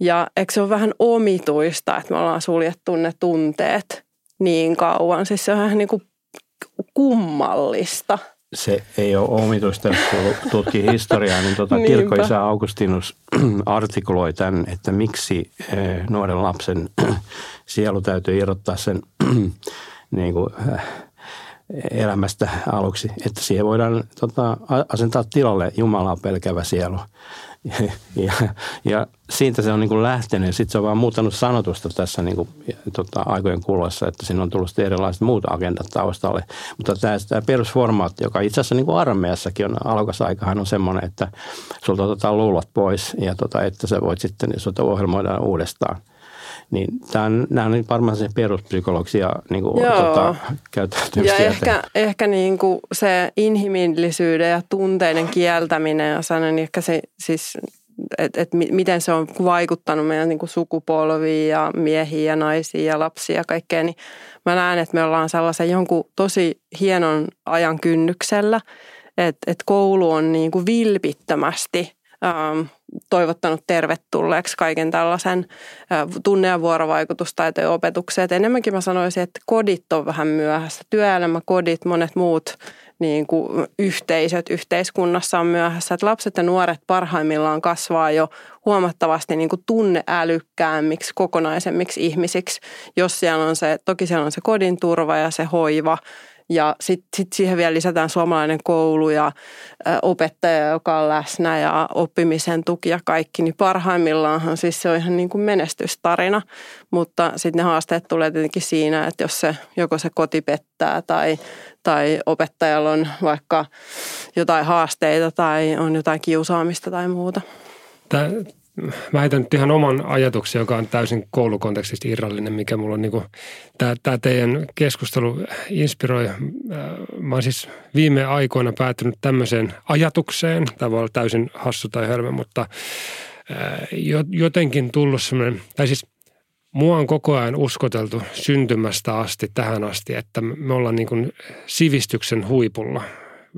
Ja eikö se ole vähän omituista, että me ollaan suljettu ne tunteet niin kauan. Siis se on vähän niin kuin kummallista se ei ole omituista, jos tutkii historiaa, niin tuota, kirkkoisä Augustinus artikuloi tämän, että miksi eh, nuoren lapsen sielu täytyy irrottaa sen niin kuin, eh, elämästä aluksi, että siihen voidaan tota, asentaa tilalle Jumalaa pelkävä sielu. Ja, ja siitä se on niin kuin lähtenyt. Sitten se on vaan muuttanut sanotusta tässä niin kuin, tota, aikojen kuluessa, että siinä on tullut erilaiset muut agendat taustalle. Mutta tämä, tämä perusformaatti, joka itse asiassa niin kuin armeijassakin on aikahan on semmoinen, että sulta otetaan luulot pois ja tota, että sä voit sitten, jos ohjelmoidaan uudestaan – niin tämä on, nämä on varmaan se peruspsykologisia niin kuin, tota, Ja ehkä, ehkä niin kuin se inhimillisyyden ja tunteiden kieltäminen ja sanon, ehkä se siis että et miten se on vaikuttanut meidän niin kuin sukupolviin ja miehiin ja naisiin ja lapsiin ja kaikkeen, niin mä näen, että me ollaan sellaisen jonkun tosi hienon ajan kynnyksellä, että, että koulu on niin kuin vilpittömästi ähm, toivottanut tervetulleeksi kaiken tällaisen tunne- ja vuorovaikutustaitojen opetukseen. Et enemmänkin mä sanoisin, että kodit on vähän myöhässä. Työelämäkodit, monet muut niin kuin yhteisöt yhteiskunnassa on myöhässä. Että lapset ja nuoret parhaimmillaan kasvaa jo huomattavasti niin kuin tunneälykkäämmiksi, kokonaisemmiksi ihmisiksi, jos siellä on se, toki siellä on se kodin turva ja se hoiva Ja sitten sit siihen vielä lisätään suomalainen koulu ja opettaja, joka on läsnä ja oppimisen tuki ja kaikki, niin parhaimmillaanhan siis se on ihan niin kuin menestystarina. Mutta sitten ne haasteet tulee tietenkin siinä, että jos se, joko se koti pettää tai, tai opettajalla on vaikka jotain haasteita tai on jotain kiusaamista tai muuta. Mä heitän nyt ihan oman ajatuksen, joka on täysin koulukontekstista irrallinen, mikä mulla on niin kuin, tämä, tämä teidän keskustelu inspiroi. Äh, mä oon siis viime aikoina päätynyt tämmöiseen ajatukseen, tämä voi olla täysin hassu tai hölmö, mutta äh, jotenkin tullut semmoinen, tai siis mua on koko ajan uskoteltu syntymästä asti tähän asti, että me ollaan niin kuin sivistyksen huipulla,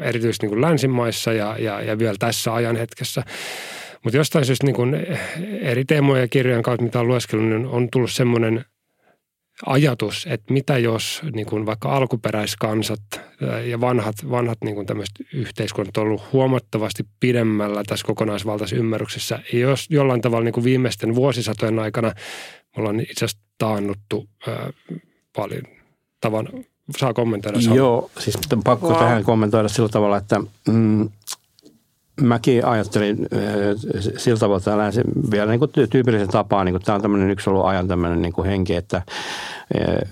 erityisesti niin kuin länsimaissa ja, ja, ja vielä tässä ajan hetkessä. Mutta jostain syystä niin kun eri teemoja ja kirjojen kautta, mitä on lueskellut, niin on tullut semmoinen ajatus, että mitä jos niin kun vaikka alkuperäiskansat ja vanhat, vanhat niin kun tämmöiset yhteiskunnat on ollut huomattavasti pidemmällä tässä kokonaisvaltaisessa ymmärryksessä. Ja jos jollain tavalla niin kuin viimeisten vuosisatojen aikana me ollaan itse asiassa taannuttu ää, paljon tavan, saa kommentoida. Joo, siis pakko wow. tähän kommentoida sillä tavalla, että mm, mäkin ajattelin äh, sillä tavalla täällä vielä niin kuin tyypillisen tapaa, niin kuin tämä on tämmöinen yksi ollut ajan tämmöinen niin kuin henki, että äh,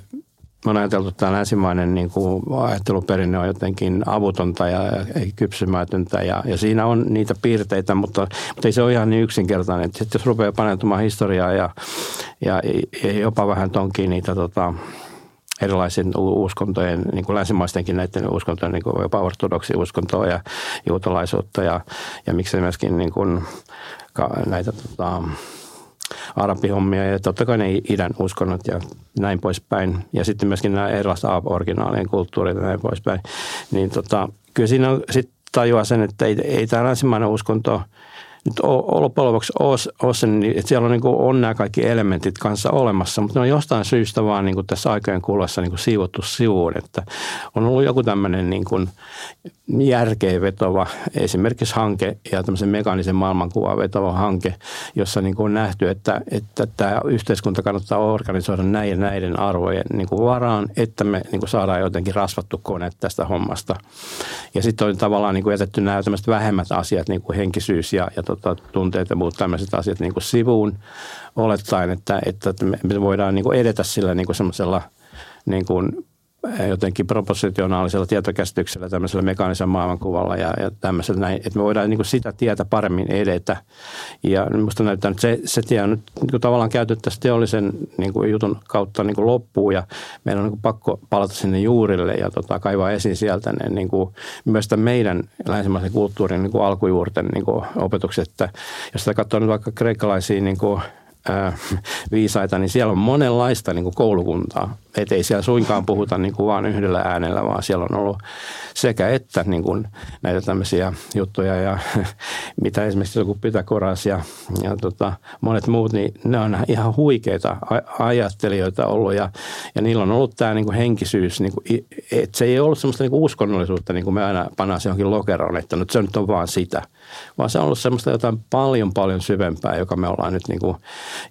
oon ajateltu, että tämä länsimainen niin kuin ajatteluperinne on jotenkin avutonta ja kypsymätöntä ja, ja siinä on niitä piirteitä, mutta, mutta ei se ole ihan niin yksinkertainen. Sitten jos rupeaa paneutumaan historiaa ja, ja, ja jopa vähän tonkiin niitä tota, erilaisen uskontojen, niin kuin länsimaistenkin näiden uskontojen, niin kuin jopa ortodoksi-uskontoa ja juutalaisuutta ja, ja miksei myöskin niin kuin näitä tota, arabihommia ja totta kai ne idän uskonnot ja näin poispäin. Ja sitten myöskin nämä erilaiset originaalien kulttuurit ja näin poispäin. Niin tota, kyllä siinä on sitten tajua sen, että ei, ei tämä länsimainen uskonto – nyt loppujen sen, niin että siellä on, niin kuin, on nämä kaikki elementit kanssa olemassa, mutta ne on jostain syystä vaan niin kuin tässä aikojen kuluessa niin siivottu sivuun, että on ollut joku tämmöinen niin kuin järkeen vetova esimerkiksi hanke ja tämmöisen mekaanisen maailmankuvan vetova hanke, jossa niin kuin on nähty, että, että tämä yhteiskunta kannattaa organisoida näiden näiden arvojen niin kuin varaan, että me niin kuin saadaan jotenkin rasvattu kone tästä hommasta. Ja sitten on tavallaan niin kuin jätetty nämä vähemmät asiat, niin kuin henkisyys ja, ja tota, tunteet ja muut tämmöiset asiat niin kuin sivuun olettaen, että, että me voidaan niin kuin edetä sillä niin kuin semmoisella niin kuin jotenkin proportionaalisella tietokäsityksellä, tämmöisellä mekaanisella maailmankuvalla ja, ja tämmöisellä näin, että me voidaan niin kuin sitä tietä paremmin edetä. Ja minusta näyttää, että se, se tie on nyt niin kuin tavallaan käyty tässä teollisen niin kuin jutun kautta niin kuin loppuun ja meidän on niin kuin pakko palata sinne juurille ja tota, kaivaa esiin sieltä ne, niin kuin, myös tämän meidän länsimaisen kulttuurin niin kuin alkujuurten niin kuin opetukset. Että jos sitä katsoo nyt vaikka kreikkalaisia niin kuin viisaita, niin siellä on monenlaista niin kuin koulukuntaa. Että ei siellä suinkaan puhuta niin kuin vaan yhdellä äänellä, vaan siellä on ollut sekä että niin kuin näitä tämmöisiä juttuja ja mitä esimerkiksi joku Pythagoras ja, ja tota, monet muut, niin ne on ihan huikeita ajattelijoita ollut ja, ja niillä on ollut tämä niin kuin henkisyys, niin kuin, että se ei ollut semmoista niin kuin uskonnollisuutta, niin kuin me aina pannaan se johonkin lokeroon, että nyt se nyt on vaan sitä, vaan se on ollut semmoista jotain paljon paljon syvempää, joka me ollaan nyt niin kuin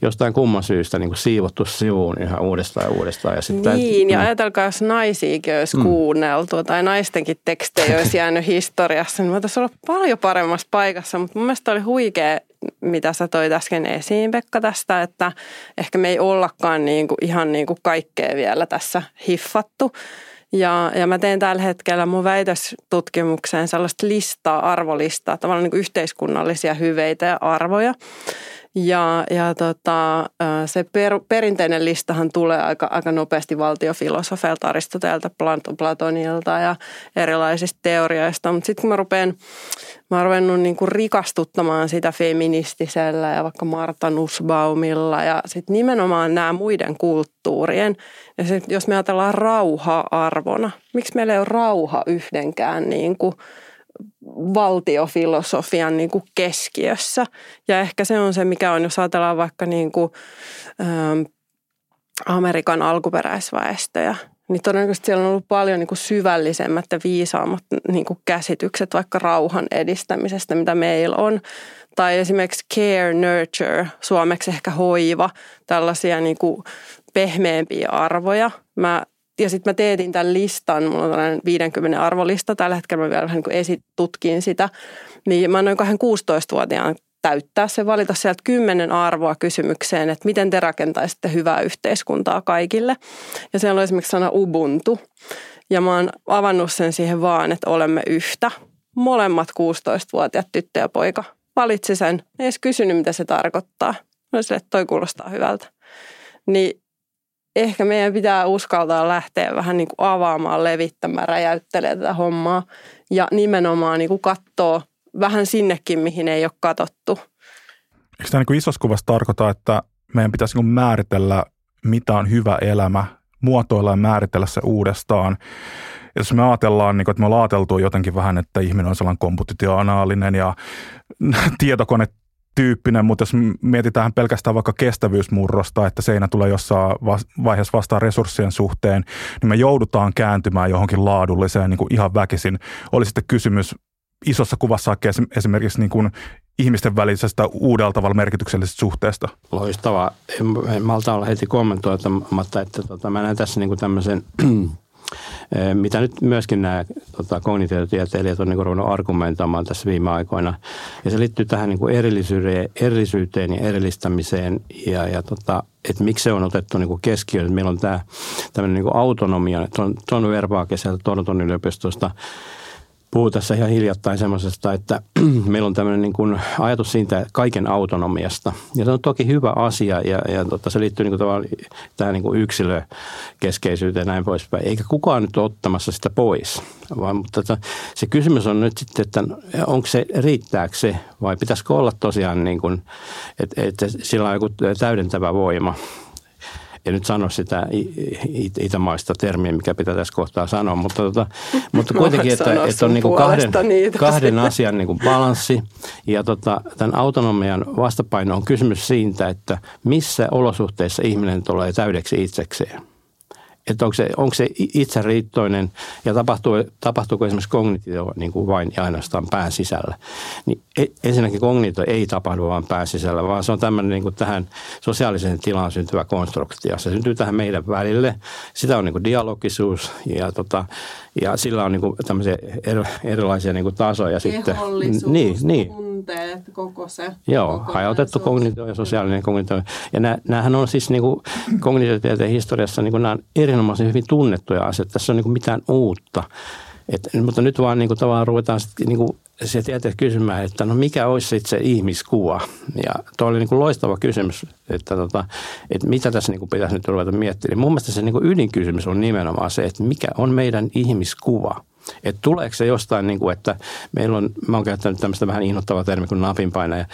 jostain kumman syystä niin kuin siivottu sivuun ihan uudestaan ja uudestaan. Ja sitten niin, ja mm. ajatelkaa, jos naisiakin olisi mm. kuunneltu tai naistenkin tekstejä olisi jäänyt historiassa, niin me oltaisiin olla paljon paremmassa paikassa. Mutta mun mielestä oli huikea, mitä sä toit äsken esiin, Pekka, tästä, että ehkä me ei ollakaan niin kuin, ihan niin kuin kaikkea vielä tässä hiffattu. Ja, ja mä teen tällä hetkellä mun väitöstutkimukseen sellaista listaa, arvolistaa, tavallaan niin kuin yhteiskunnallisia hyveitä ja arvoja. Ja, ja tota, se per, perinteinen listahan tulee aika, aika nopeasti valtiofilosofeilta, Aristoteelta, Platonilta ja erilaisista teorioista. Mutta sitten kun mä rupean, mä ruvennut niinku rikastuttamaan sitä feministisellä ja vaikka Marta Nussbaumilla ja sitten nimenomaan nämä muiden kulttuurien. Ja sit, jos me ajatellaan rauhaa arvona, miksi meillä ei ole rauha yhdenkään niin kuin – valtiofilosofian niin kuin keskiössä. Ja ehkä se on se, mikä on, jos ajatellaan vaikka niin kuin, ähm, Amerikan alkuperäisväestöjä, niin todennäköisesti siellä on ollut paljon niin kuin syvällisemmät ja viisaammat niin kuin käsitykset vaikka rauhan edistämisestä, mitä meillä on. Tai esimerkiksi care, nurture, suomeksi ehkä hoiva, tällaisia niin kuin pehmeämpiä arvoja. Mä ja sitten mä teetin tämän listan, mulla on tällainen 50 arvolista, tällä hetkellä mä vielä vähän niin esitutkin sitä, niin mä annoin 16-vuotiaan täyttää se, valita sieltä kymmenen arvoa kysymykseen, että miten te rakentaisitte hyvää yhteiskuntaa kaikille. Ja siellä on esimerkiksi sana Ubuntu. Ja mä oon avannut sen siihen vaan, että olemme yhtä. Molemmat 16-vuotiaat tyttö ja poika valitsi sen. Ei edes kysynyt, mitä se tarkoittaa. Mä sille, että toi kuulostaa hyvältä. Niin ehkä meidän pitää uskaltaa lähteä vähän niin kuin avaamaan, levittämään, räjäyttelemään tätä hommaa. Ja nimenomaan niin kuin katsoa vähän sinnekin, mihin ei ole katsottu. Eikö tämä niin isossa kuvassa tarkoita, että meidän pitäisi niin määritellä, mitä on hyvä elämä, muotoilla ja määritellä se uudestaan. Jos me ajatellaan, niin että me ollaan jotenkin vähän, että ihminen on sellainen kompositionaalinen ja tietokone tyyppinen, mutta jos mietitään pelkästään vaikka kestävyysmurrosta, että seinä tulee jossain vaiheessa vastaan resurssien suhteen, niin me joudutaan kääntymään johonkin laadulliseen niin kuin ihan väkisin. Oli sitten kysymys isossa kuvassa esimerkiksi niin kuin ihmisten välisestä uudella tavalla merkityksellisestä suhteesta. Loistavaa. En, en malta olla heti kommentoimatta, että tota, mä näen tässä niin kuin tämmöisen mitä nyt myöskin nämä tota, kognitiotieteilijät on niin ruvennut argumentoimaan tässä viime aikoina. Ja se liittyy tähän niin erillisyyteen, erillisyyteen ja erillistämiseen ja, ja tota, että miksi se on otettu niin keskiöön. Meillä on tämä tämmöinen niin autonomia. John, John Verbaake sieltä Toronton yliopistosta puhuu tässä ihan hiljattain semmoisesta, että meillä on tämmöinen niin kuin ajatus siitä kaiken autonomiasta. Ja se on toki hyvä asia ja, ja tota, se liittyy niin kuin tähän niin kuin yksilökeskeisyyteen ja näin poispäin. Eikä kukaan nyt ole ottamassa sitä pois. Vaan, mutta tota, se kysymys on nyt sitten, että onko se, riittääkö se vai pitäisikö olla tosiaan niin kuin, että, että sillä on joku täydentävä voima en nyt sano sitä itämaista termiä, mikä pitää tässä kohtaa sanoa, mutta, tota, mutta kuitenkin, että, että on niin kuin kahden, kahden asian niin kuin balanssi. Ja tota, tämän autonomian vastapaino on kysymys siitä, että missä olosuhteissa ihminen tulee täydeksi itsekseen että onko se, onko se itseriittoinen ja tapahtuu, tapahtuuko esimerkiksi kognitio niin kuin vain ja ainoastaan pään sisällä. Niin e, ensinnäkin kognitio ei tapahdu vain pään sisällä, vaan se on tämmöinen niin kuin tähän sosiaaliseen tilaan syntyvä konstruktio. Se syntyy tähän meidän välille. Sitä on niin kuin dialogisuus ja, tota, ja sillä on niin kuin tämmöisiä erilaisia niin kuin tasoja. Sitten. Niin, niin tunteet, koko se. Joo, hajautettu kognitio ja sosiaalinen kognitio. Ja nämä, näähän on siis niin kuin kognitiotieteen historiassa niin kuin nämä on erinomaisen hyvin tunnettuja asioita. Tässä on niin kuin mitään uutta. Et, mutta nyt vaan niin kuin, tavallaan ruvetaan sitten niin kuin, se tietää kysymään, että no mikä olisi sitten se ihmiskuva. Ja tuo oli niin kuin loistava kysymys, että, tota, että mitä tässä niin kuin pitäisi nyt ruveta miettimään. Mun mielestä se niin kuin ydinkysymys on nimenomaan se, että mikä on meidän ihmiskuva – että tuleeko se jostain, niin kuin, että meillä on, mä oon käyttänyt tämmöistä vähän inhottavaa termiä kuin napinpainaja,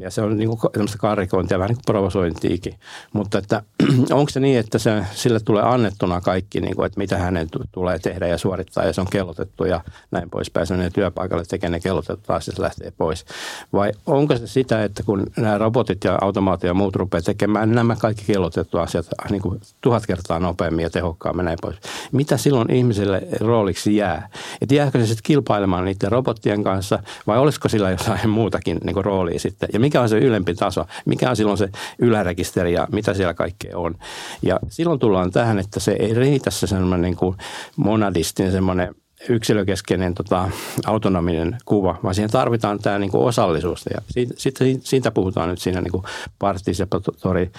ja se on niin kuin tämmöistä karrikointia, vähän niin kuin provosointiikin. Mutta että onko se niin, että se, sille tulee annettuna kaikki, niin kuin, että mitä hänen tulee tehdä ja suorittaa, ja se on kellotettu ja näin poispäin. Se on työpaikalle tekee ne kellotettu taas se lähtee pois. Vai onko se sitä, että kun nämä robotit ja automaatio ja muut rupeaa tekemään nämä kaikki kellotettu asiat niin kuin tuhat kertaa nopeammin ja tehokkaammin näin pois. Mitä silloin ihmiselle rooliksi jää? Että jääkö se sitten kilpailemaan niiden robottien kanssa vai olisiko sillä jotain muutakin niin roolia sitten? Ja mikä on se ylempi taso? Mikä on silloin se ylärekisteri ja mitä siellä kaikkea on? Ja silloin tullaan tähän, että se ei riitä se semmoinen niin kuin monadistinen semmoinen yksilökeskeinen tota, autonominen kuva, vaan siihen tarvitaan tämä niin kuin osallisuus. Ja siitä, siitä, siitä puhutaan nyt siinä niin participatory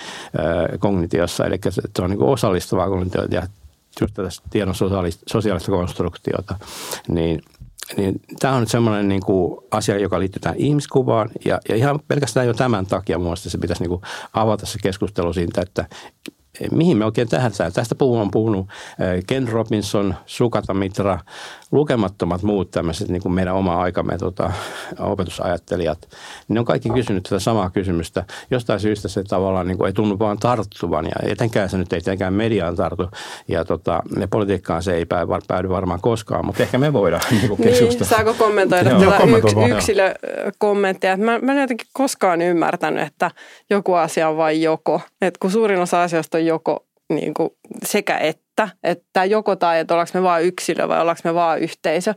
kognitiossa, eli se on niin kuin osallistuvaa kognitioita ja just tätä tiedon sosiaalista konstruktiota, niin niin tämä on nyt semmoinen niin kuin asia, joka liittyy tähän ihmiskuvaan. Ja, ja ihan pelkästään jo tämän takia mun se pitäisi niin kuin avata se keskustelu siitä, että mihin me oikein tähdätään. Tästä on puhunut Ken Robinson, Sukata Mitra, lukemattomat muut tämmöiset niin kuin meidän oma aikamme tota, opetusajattelijat. Ne on kaikki kysynyt tätä samaa kysymystä. Jostain syystä se tavallaan niin kuin ei tunnu vaan tarttuvan ja etenkään se nyt ei tietenkään mediaan tartu. Ja tota, ne politiikkaan se ei päädy varmaan koskaan, mutta ehkä me voidaan niin kuin Niin, saako kommentoida tätä yks, yksilökommenttia? Mä, mä en jotenkin koskaan ymmärtänyt, että joku asia on vain joko. Et kun suurin osa asioista on joko niin kuin sekä että että, joko tai, että ollaanko me vaan yksilö vai ollaanko me vaan yhteisö.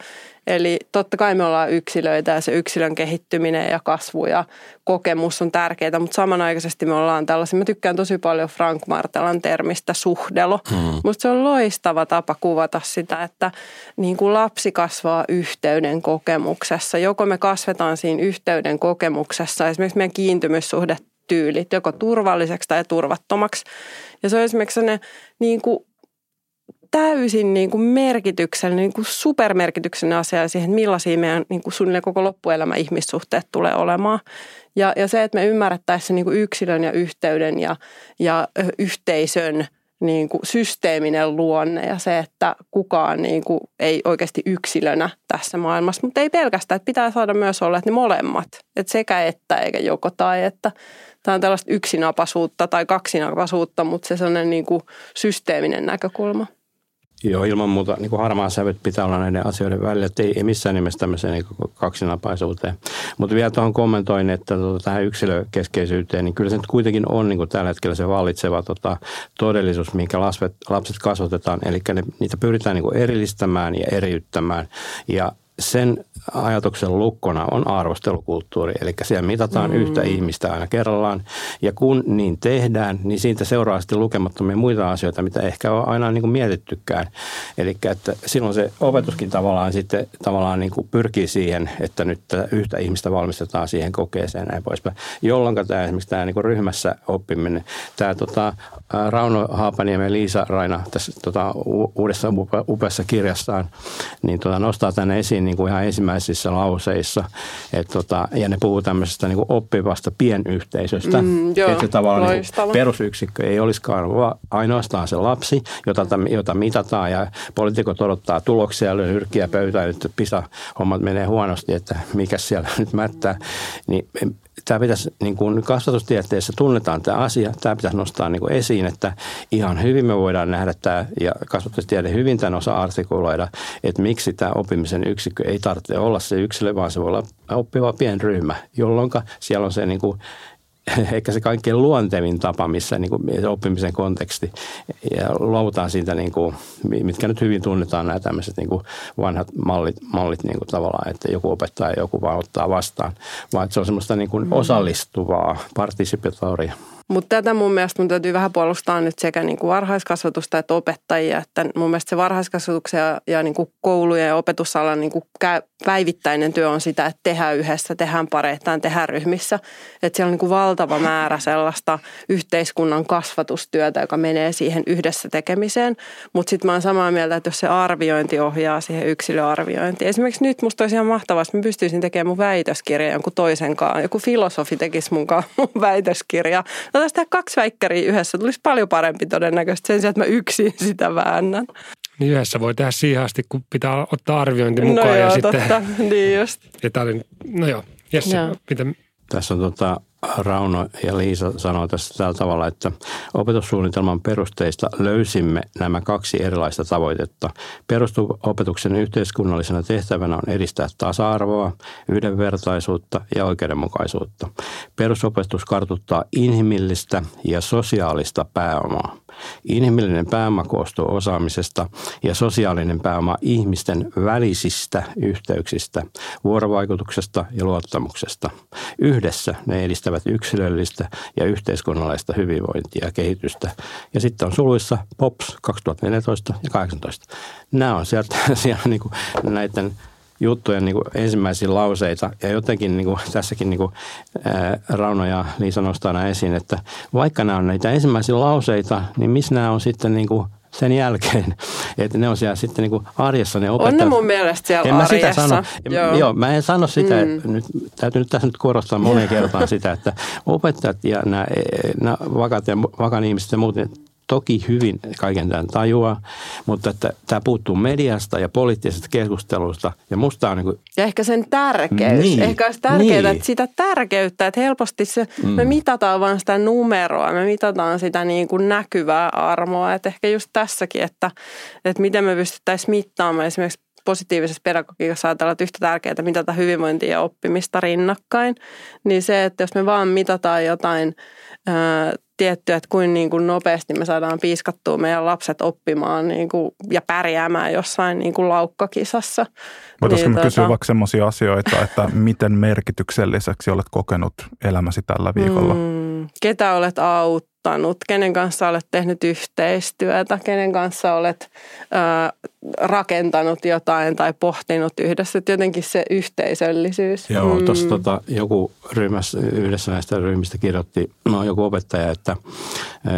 Eli totta kai me ollaan yksilöitä ja se yksilön kehittyminen ja kasvu ja kokemus on tärkeää, mutta samanaikaisesti me ollaan tällaisia. Mä tykkään tosi paljon Frank Martelan termistä suhdelo. Hmm. Musta se on loistava tapa kuvata sitä, että niin kuin lapsi kasvaa yhteyden kokemuksessa. Joko me kasvetaan siinä yhteyden kokemuksessa, esimerkiksi meidän kiintymyssuhde tyylit, joko turvalliseksi tai turvattomaksi. Ja se on esimerkiksi sellainen niin kuin täysin niin kuin merkityksellinen, niin kuin supermerkityksellinen asia siihen, millaisia meidän niin kuin suunnilleen koko loppuelämä ihmissuhteet tulee olemaan. Ja, ja se, että me ymmärrettäisiin niin kuin yksilön ja yhteyden ja, ja yhteisön niin kuin systeeminen luonne ja se, että kukaan niin kuin ei oikeasti yksilönä tässä maailmassa, mutta ei pelkästään, että pitää saada myös olla, että ne molemmat, että sekä että eikä joko tai, että tämä on tällaista yksinapasuutta tai kaksinapasuutta, mutta se sellainen niin kuin systeeminen näkökulma. Joo, ilman muuta niin kuin harmaa sävyt pitää olla näiden asioiden välillä, että ei, ei missään nimessä tämmöiseen niin kaksinapaisuuteen. Mutta vielä tuohon kommentoin, että tota, tähän yksilökeskeisyyteen, niin kyllä se nyt kuitenkin on niin kuin tällä hetkellä se vallitseva tota, todellisuus, minkä lapset, lapset kasvatetaan. Eli niitä pyritään niin kuin erillistämään ja eriyttämään. Ja sen ajatuksen lukkona on arvostelukulttuuri, eli siellä mitataan mm. yhtä ihmistä aina kerrallaan. Ja kun niin tehdään, niin siitä seuraa sitten lukemattomia muita asioita, mitä ehkä on aina niin kuin mietittykään. Eli että silloin se opetuskin tavallaan sitten tavallaan niin kuin pyrkii siihen, että nyt yhtä ihmistä valmistetaan siihen kokeeseen näin poispäin. Jolloin tämä esimerkiksi tämä niin kuin ryhmässä oppiminen, tämä tota, Rauno Haapaniemen ja Liisa Raina tässä tota, uudessa upeassa kirjassaan, niin tota, nostaa tänne esiin niin kuin ihan ensimmäisissä lauseissa. Et tota, ja ne puhuu tämmöisestä niin oppivasta pienyhteisöstä. Mm, joo, että tavallaan niin perusyksikkö ei olisikaan ainoastaan se lapsi, jota, jota mitataan ja poliitikot odottaa tuloksia ja nyrkkiä pöytään, että PISA-hommat menee huonosti, että mikä siellä nyt mättää. Niin tämä pitäisi, niin kuin kasvatustieteessä tunnetaan tämä asia, tämä pitäisi nostaa niin kuin esiin, että ihan hyvin me voidaan nähdä tämä, ja kasvatustiede hyvin tämän osa artikuloida, että miksi tämä oppimisen yksikkö ei tarvitse olla se yksilö, vaan se voi olla oppiva pienryhmä, jolloin siellä on se niin kuin ehkä se kaikkein luontevin tapa, missä niin kuin oppimisen konteksti ja luovutaan siitä, niin kuin, mitkä nyt hyvin tunnetaan nämä tämmöiset niin kuin vanhat mallit, mallit niin kuin tavallaan, että joku opettaa ja joku vaan ottaa vastaan, vaan että se on semmoista niin kuin mm. osallistuvaa, participatoria. Mutta tätä mun mielestä mun täytyy vähän puolustaa nyt sekä niin kuin varhaiskasvatusta että opettajia. Että mun mielestä se varhaiskasvatuksen ja, ja niin kuin koulujen ja opetusalan niin kuin päivittäinen työ on sitä, että tehdään yhdessä, tehdään pareittain, tehdään ryhmissä. Että siellä on niin kuin valtava määrä sellaista yhteiskunnan kasvatustyötä, joka menee siihen yhdessä tekemiseen. Mutta sitten mä oon samaa mieltä, että jos se arviointi ohjaa siihen yksilöarviointiin. Esimerkiksi nyt musta olisi ihan mahtavaa, että mä pystyisin tekemään mun väitöskirja jonkun toisen kanssa. Joku filosofi tekisi mun, mun väitöskirja. Tästä kaksi väikkäriä yhdessä tulisi paljon parempi todennäköisesti sen sijaan, että mä yksin sitä väännän. Niin yhdessä voi tehdä siihen asti, kun pitää ottaa arviointi mukaan. No joo, ja totta. sitten, niin just. Ja oli, no joo, Jesse, joo. Mitä, tässä on tota, Rauno ja Liisa sanoo tässä tällä tavalla, että opetussuunnitelman perusteista löysimme nämä kaksi erilaista tavoitetta. Perusopetuksen yhteiskunnallisena tehtävänä on edistää tasa-arvoa, yhdenvertaisuutta ja oikeudenmukaisuutta. Perusopetus kartuttaa inhimillistä ja sosiaalista pääomaa. Inhimillinen pääoma koostuu osaamisesta ja sosiaalinen pääoma ihmisten välisistä yhteyksistä, vuorovaikutuksesta ja luottamuksesta. Yhdessä ne edistävät yksilöllistä ja yhteiskunnallista hyvinvointia ja kehitystä. Ja sitten on suluissa POPS 2014 ja 2018. Nämä on sieltä, siellä niin kuin näiden juttujen niin kuin ensimmäisiä lauseita. Ja jotenkin niin kuin, tässäkin niin kuin, ää, Rauno ja Liisa nostaa nämä esiin, että vaikka nämä on näitä ensimmäisiä lauseita, niin missä nämä on sitten niin kuin sen jälkeen, että ne on siellä sitten niin kuin arjessa ne opettajat. On ne mun mielestä siellä en mä arjessa. Sitä sano. Joo. joo. mä en sano sitä, mm. nyt, täytyy nyt tässä nyt korostaa moneen kertaan sitä, että opettajat ja nämä, nämä vakat ja vakan ihmiset ja muut, toki hyvin kaiken tämän tajua, mutta että tämä puuttuu mediasta ja poliittisesta keskustelusta. Ja musta on niin kuin... Ja ehkä sen tärkeys. Niin, ehkä olisi tärkeää, niin. että sitä tärkeyttä, että helposti se, mm. me mitataan vain sitä numeroa, me mitataan sitä niin kuin näkyvää armoa. Että ehkä just tässäkin, että, että miten me pystyttäisiin mittaamaan esimerkiksi positiivisessa pedagogiikassa ajatellaan, että yhtä tärkeää mitata hyvinvointia ja oppimista rinnakkain, niin se, että jos me vaan mitataan jotain tietty, että kuin, niin kuin nopeasti me saadaan piiskattua meidän lapset oppimaan niin kuin, ja pärjäämään jossain niin kuin laukkakisassa. Voitaisiko niin, me kysyä tuota... vaikka sellaisia asioita, että miten merkitykselliseksi olet kokenut elämäsi tällä viikolla? Mm, ketä olet auttanut? Auttanut, kenen kanssa olet tehnyt yhteistyötä, kenen kanssa olet ää, rakentanut jotain tai pohtinut yhdessä. Että jotenkin se yhteisöllisyys. Joo, mm. tuossa tota, joku ryhmässä, yhdessä näistä ryhmistä kirjoitti, no joku opettaja, että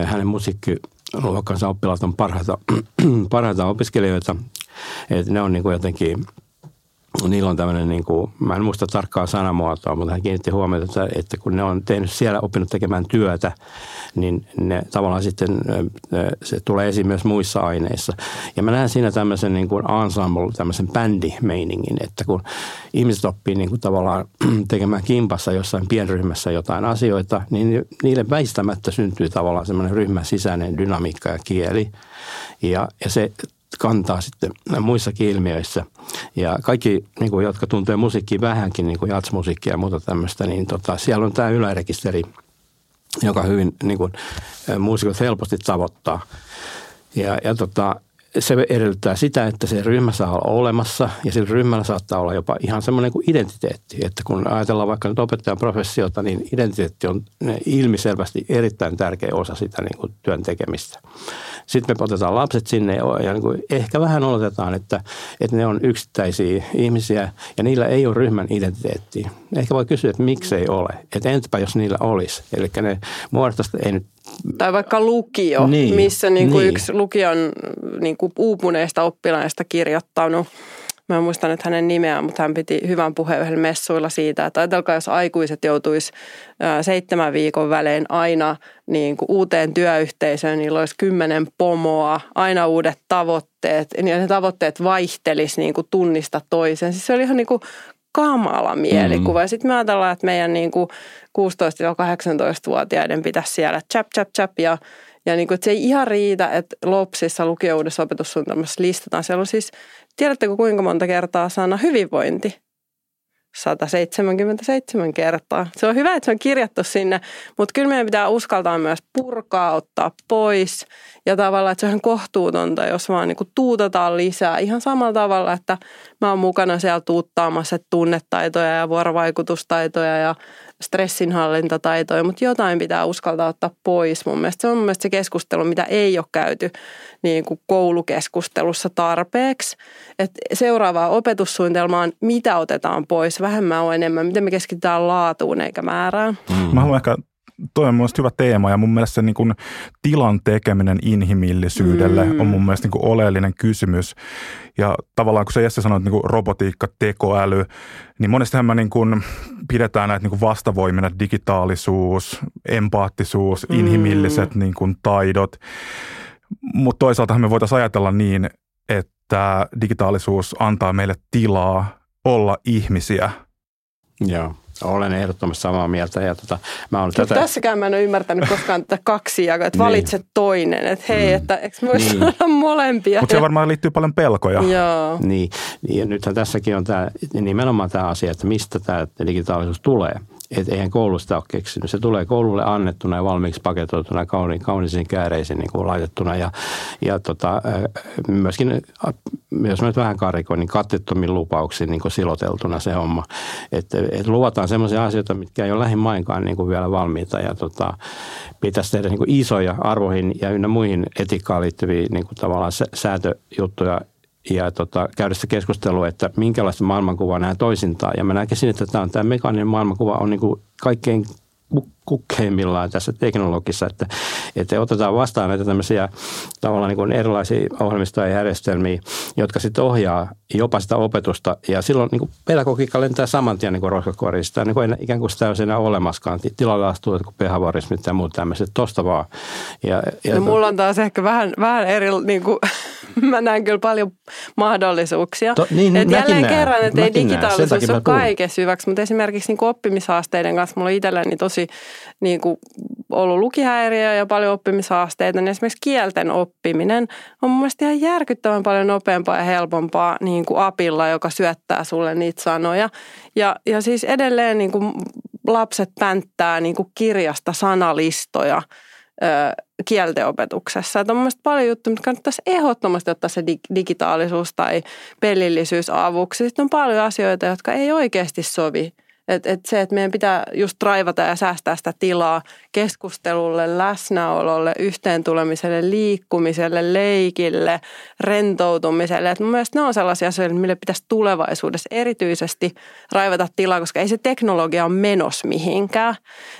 hänen musiikkiluokkansa oppilaat on parhaita, parhaita opiskelijoita. Että ne on niin kuin jotenkin niillä on tämmöinen, niin kuin, mä en muista tarkkaa sanamuotoa, mutta hän kiinnitti huomiota, että, että kun ne on tehnyt siellä oppinut tekemään työtä, niin ne tavallaan sitten se tulee esiin myös muissa aineissa. Ja mä näen siinä tämmöisen niin kuin ensemble, tämmöisen bändimeiningin, että kun ihmiset oppii niin kuin tavallaan tekemään kimpassa jossain pienryhmässä jotain asioita, niin niille väistämättä syntyy tavallaan semmoinen ryhmän sisäinen dynamiikka ja kieli. Ja, ja se kantaa sitten muissakin ilmiöissä. Ja kaikki, niin kuin, jotka tuntee musiikkia vähänkin, niin kuin jatsmusiikkia ja muuta tämmöistä, niin tota, siellä on tämä ylärekisteri, joka hyvin niin kuin, muusikot helposti tavoittaa. Ja, ja tota, se edellyttää sitä, että se ryhmä saa olla olemassa ja sillä ryhmällä saattaa olla jopa ihan semmoinen kuin identiteetti. Että kun ajatellaan vaikka nyt opettajan professiota, niin identiteetti on ilmiselvästi erittäin tärkeä osa sitä niin kuin työn tekemistä. Sitten me otetaan lapset sinne ja niin kuin ehkä vähän oletetaan, että, että ne on yksittäisiä ihmisiä ja niillä ei ole ryhmän identiteettiä. Ehkä voi kysyä, että miksei ole. Että entäpä jos niillä olisi. Eli ne muodostaisi, ei nyt tai vaikka lukio, niin, missä niin kuin niin. yksi lukion niin kuin uupuneista oppilaista kirjoittanut Mä en muista nyt hänen nimeään, mutta hän piti hyvän puheen yhdellä messuilla siitä, että ajatelkaa, jos aikuiset joutuisi seitsemän viikon välein aina niin kuin uuteen työyhteisöön, niin olisi kymmenen pomoa, aina uudet tavoitteet, ja ne tavoitteet vaihtelis niin kuin tunnista toiseen. Siis se oli ihan niin kuin kamala mielikuva. Mm. Ja sitten me ajatellaan, että meidän niin kuin 16-18-vuotiaiden pitäisi siellä chap, chap, chap ja ja niin kuin, että se ei ihan riitä, että LOPSissa lukioudessa opetussuunnitelmassa listataan. Siellä on siis, tiedättekö kuinka monta kertaa sana hyvinvointi? 177 kertaa. Se on hyvä, että se on kirjattu sinne, mutta kyllä meidän pitää uskaltaa myös purkaa, ottaa pois. Ja tavallaan, että se on kohtuutonta, jos vaan niin tuutataan lisää. Ihan samalla tavalla, että mä oon mukana siellä tuuttaamassa tunnetaitoja ja vuorovaikutustaitoja ja stressinhallintataitoja, mutta jotain pitää uskaltaa ottaa pois. Mun mielestä se on mun mielestä se keskustelu, mitä ei ole käyty niin kuin koulukeskustelussa tarpeeksi. Et seuraavaa opetussuunnitelmaan, mitä otetaan pois, vähemmän on enemmän, miten me keskitytään laatuun eikä määrään. Mm. Mä haluan ehkä toi on mielestäni hyvä teema ja mun mielestä se niin kuin tilan tekeminen inhimillisyydelle mm. on mun mielestä niin kuin oleellinen kysymys. Ja tavallaan kun sä Jesse sanoit niin kuin robotiikka, tekoäly, niin monestihan me niin kuin pidetään näitä niin kuin vastavoimina digitaalisuus, empaattisuus, mm. inhimilliset niin kuin taidot. Mutta toisaalta me voitaisiin ajatella niin, että digitaalisuus antaa meille tilaa olla ihmisiä. Joo. Olen ehdottomasti samaa mieltä. Ja tota, mä olen tätä... Tässäkään mä en ole ymmärtänyt koskaan tätä kaksi jakoa, että niin. valitset toinen. Että hei, mm. että eikö voisi niin. saada molempia? Mutta se varmaan liittyy paljon pelkoja. Joo. Niin, ja nythän tässäkin on tämä, nimenomaan tämä asia, että mistä tämä digitaalisuus tulee että eihän koulusta ole keksinyt. Se tulee koululle annettuna ja valmiiksi paketoituna, kauni, kauniisiin kääreisiin niin kuin laitettuna. Ja, ja tota, myöskin, jos mä nyt vähän karikoin, niin kattettomin lupauksin niin kuin siloteltuna se homma. Että et luvataan sellaisia asioita, mitkä ei ole lähimainkaan niin kuin vielä valmiita. Ja tota, pitäisi tehdä niin kuin isoja arvoihin ja ynnä muihin etiikkaan liittyviä niin kuin tavallaan säätöjuttuja ja tota, käydä sitä keskustelua, että minkälaista maailmankuvaa nämä toisintaa. Ja mä näkisin, että tämä, on, tämä mekaaninen maailmankuva on niin kuin kaikkein kukkeimmillaan tässä teknologissa, että, että otetaan vastaan näitä tämmöisiä tavallaan niin kuin erilaisia ohjelmistoja ja järjestelmiä, jotka sitten ohjaa jopa sitä opetusta. Ja silloin niin kuin pedagogiikka lentää saman tien niin roskakuorista, niin kuin ikään kuin sitä olisi enää olemaskaan. Tilalla astuu kuin pehavorismit ja muut tämmöiset, tosta vaan. Ja, ja no, mulla on taas ehkä vähän, vähän eri, niin kuin, mä näen kyllä paljon mahdollisuuksia. To, niin, Et jälleen näen. kerran, että ei digitaalisuus ole kaikessa hyväksi, mutta esimerkiksi niin oppimishaasteiden kanssa mulla itselläni tosi niin kuin ollut lukihäiriö ja paljon oppimishaasteita, niin esimerkiksi kielten oppiminen on mun mielestä ihan järkyttävän paljon nopeampaa ja helpompaa niin kuin apilla, joka syöttää sulle niitä sanoja. Ja, ja siis edelleen niin kuin lapset pänttää niin kuin kirjasta sanalistoja kieltenopetuksessa. Että on mielestäni paljon juttuja, mutta kannattaisi ehdottomasti ottaa se digitaalisuus tai pelillisyys avuksi. Sitten on paljon asioita, jotka ei oikeasti sovi et, et se, että meidän pitää just raivata ja säästää sitä tilaa keskustelulle, läsnäololle, yhteen tulemiselle, liikkumiselle, leikille, rentoutumiselle. Et mun mielestä ne on sellaisia asioita, mille pitäisi tulevaisuudessa erityisesti raivata tilaa, koska ei se teknologia ole menos mihinkään.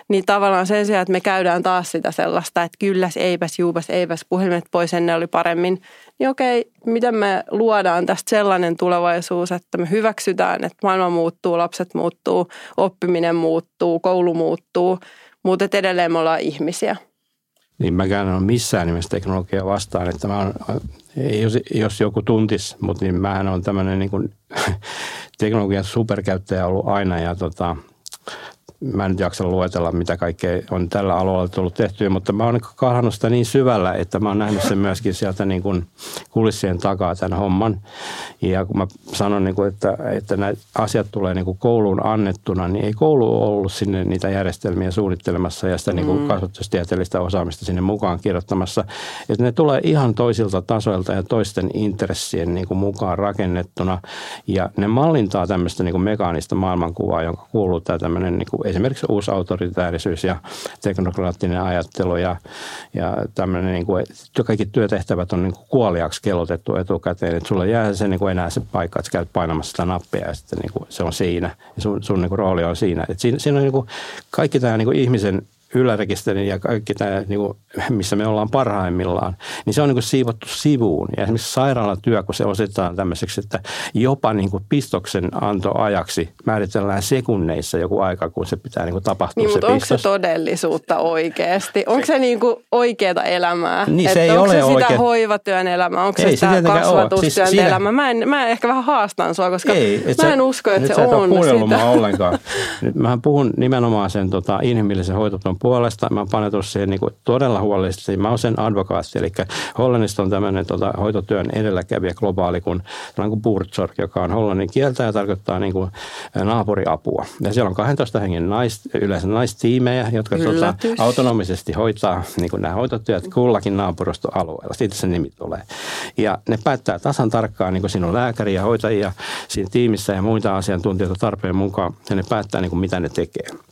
Niin tavallaan sen sijaan, että me käydään taas sitä sellaista, että kylläs, eipäs, juupas, eipäs, puhelimet pois, ennen oli paremmin, niin okei, miten me luodaan tästä sellainen tulevaisuus, että me hyväksytään, että maailma muuttuu, lapset muuttuu, oppiminen muuttuu, koulu muuttuu, mutta edelleen me ollaan ihmisiä. Niin mäkään en ole missään nimessä teknologiaa vastaan, että mä on, jos, jos joku tuntis, mutta niin mähän on tämmöinen niin teknologian superkäyttäjä ollut aina ja tota, mä en nyt jaksa luetella, mitä kaikkea on tällä alueella tullut tehtyä, mutta mä oon kahlannut sitä niin syvällä, että mä oon nähnyt sen myöskin sieltä niin kuin kulissien takaa tämän homman. Ja kun mä sanon, niin kuin, että, että nämä asiat tulee niin kuin kouluun annettuna, niin ei koulu ole ollut sinne niitä järjestelmiä suunnittelemassa ja sitä niin kuin mm. kasvatustieteellistä osaamista sinne mukaan kirjoittamassa. Että ne tulee ihan toisilta tasoilta ja toisten intressien niin kuin mukaan rakennettuna. Ja ne mallintaa tämmöistä niin kuin mekaanista maailmankuvaa, jonka kuuluu tämä tämmöinen niin kuin esimerkiksi uusi autoritäärisyys ja teknokraattinen ajattelu ja, ja tämmöinen, niin kuin, kaikki työtehtävät on niin kuin kuoliaksi kellotettu etukäteen, että sulla jää se niin kuin enää se paikka, että sä käyt painamassa sitä nappia ja sitten niin kuin se on siinä ja sun, sun niin kuin rooli on siinä. Että siinä, siinä on niin kuin kaikki tämä niin kuin ihmisen ylärekisterin ja kaikki tämä, niin kuin, missä me ollaan parhaimmillaan, niin se on niin kuin siivottu sivuun. Ja esimerkiksi sairaalatyö, kun se osetetaan tämmöiseksi, että jopa niin kuin pistoksen antoajaksi määritellään sekunneissa joku aika, kun se pitää niin kuin tapahtua niin, se mutta pistos. onko se todellisuutta oikeasti? Onko se niin kuin oikeaa elämää? Niin, se Että ei onko ole se sitä hoivatyön elämää? Onko Ei se sitä ole. kasvatustyön Siis elämää? Mä, en, mä ehkä vähän haastan sua, koska Ei, et mä sä- en usko, että nyt se sä et ole on kuunnellut sitä. mua ollenkaan. Nyt mähän puhun nimenomaan sen tota, inhimillisen hoitotyön puolesta. Mä oon panetunut siihen niin kuin todella huolellisesti. Mä oon sen advokaatti, eli Hollannista on tämmöinen tota, hoitotyön edelläkävijä globaali kuin, kuin Buurtzorg, joka on hollannin kieltä ja tarkoittaa niin kuin, naapuriapua. Ja siellä on 12 hengen nais, yleensä naistiimejä, jotka tota, autonomisesti hoitaa niin kuin nämä hoitotyöt kullakin naapuristoalueella. Siitä se nimi tulee. Ja ne päättää tasan tarkkaan, niin kuin siinä on lääkäri ja hoitajia siinä tiimissä ja muita asiantuntijoita tarpeen mukaan, ja ne päättää, niin kuin mitä ne tekee.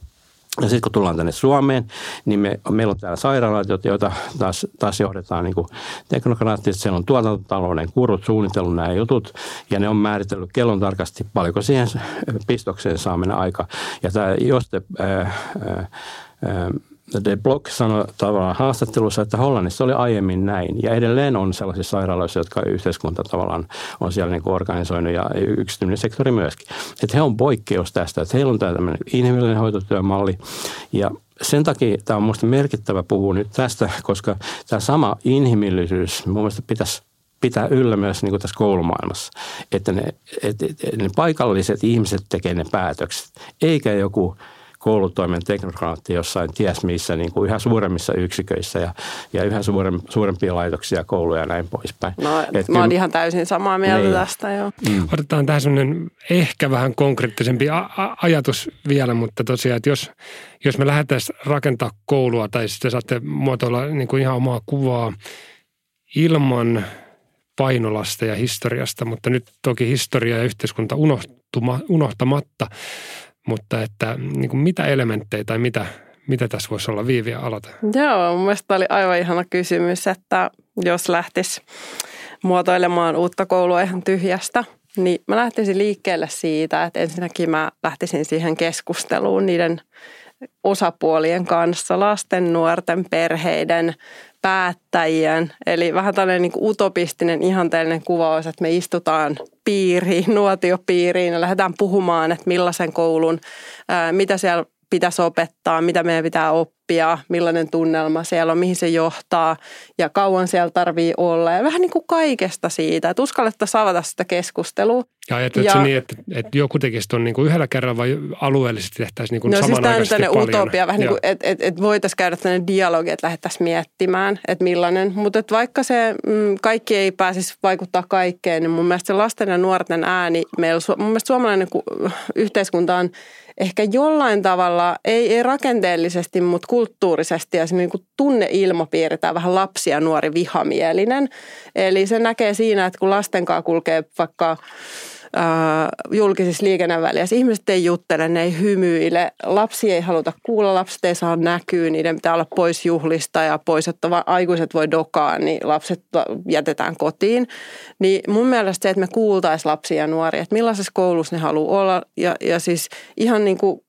Ja sitten kun tullaan tänne Suomeen, niin me, meillä on täällä sairaalat, joita taas, taas johdetaan niin teknokraattisesti. Siellä on tuotantotalouden kurut suunnitellut nämä jutut ja ne on määritellyt kellon tarkasti, paljonko siihen pistokseen saa mennä aika. Ja tämä Joste ää, ää, ää, De Blok sanoi tavallaan haastattelussa, että Hollannissa oli aiemmin näin. Ja edelleen on sellaisissa sairaaloissa, jotka yhteiskunta tavallaan on siellä niin organisoinut ja yksityinen sektori myöskin. Että he on poikkeus tästä, että heillä on tämä tämmöinen inhimillinen hoitotyömalli. Ja sen takia tämä on minusta merkittävä puhua nyt tästä, koska tämä sama inhimillisyys mun mielestä pitäisi pitää yllä myös niin kuin tässä koulumaailmassa, että ne, että ne paikalliset ihmiset tekevät ne päätökset, eikä joku koulutoimen teknokraatti jossain ties missä niin kuin yhä suuremmissa yksiköissä ja, ja yhä suurem, suurempia laitoksia, kouluja ja näin poispäin. No, Et mä oon ihan täysin samaa mieltä Niin. tästä, joo. Otetaan tähän sellainen ehkä vähän konkreettisempi a- a- ajatus vielä, mutta tosiaan, että jos, jos me lähdetään rakentaa koulua tai sitten saatte muotoilla niin kuin ihan omaa kuvaa ilman painolasta ja historiasta, mutta nyt toki historia ja yhteiskunta unohtuma, unohtamatta, mutta että niin kuin mitä elementtejä tai mitä, mitä tässä voisi olla viiviä alata? Joo, mun mielestä oli aivan ihana kysymys, että jos lähtisi muotoilemaan uutta koulua ihan tyhjästä, niin mä lähtisin liikkeelle siitä, että ensinnäkin mä lähtisin siihen keskusteluun niiden osapuolien kanssa, lasten, nuorten, perheiden, päättäjien. Eli vähän tällainen niin utopistinen, ihanteellinen kuvaus, että me istutaan piiriin, nuotiopiiriin ja lähdetään puhumaan, että millaisen koulun, mitä siellä pitäisi opettaa, mitä meidän pitää oppia, millainen tunnelma siellä on, mihin se johtaa ja kauan siellä tarvii olla. Ja vähän niin kuin kaikesta siitä, että uskallettaisiin avata sitä keskustelua. Ja ajatteletko Ja- niin, että, että joku tekisi tuon niin kuin yhdellä kerralla vai alueellisesti tehtäisiin niin kuin No siis tämä on tämmöinen utopia, vähän niin kuin, että et, et voitaisiin käydä tämmöinen dialogi, että lähdettäisiin miettimään, että millainen. Mutta vaikka se mm, kaikki ei pääsisi vaikuttaa kaikkeen, niin mun mielestä se lasten ja nuorten ääni, meillä, mun mielestä suomalainen ku- yhteiskunta on ehkä jollain tavalla, ei, ei rakenteellisesti, mutta kulttuurisesti ja niin kuin tunneilmapiiri tai vähän lapsi ja nuori vihamielinen. Eli se näkee siinä, että kun lasten kanssa kulkee vaikka julkisissa liikennevälissä. Ihmiset ei juttele, ne ei hymyile, lapsi ei haluta kuulla, lapset ei saa näkyä, niiden pitää olla pois juhlista ja pois, että vaan aikuiset voi dokaa, niin lapset jätetään kotiin. Niin mun mielestä se, että me kuultaisiin lapsia ja nuoria, että millaisessa koulussa ne haluaa olla ja, ja siis ihan niin kuin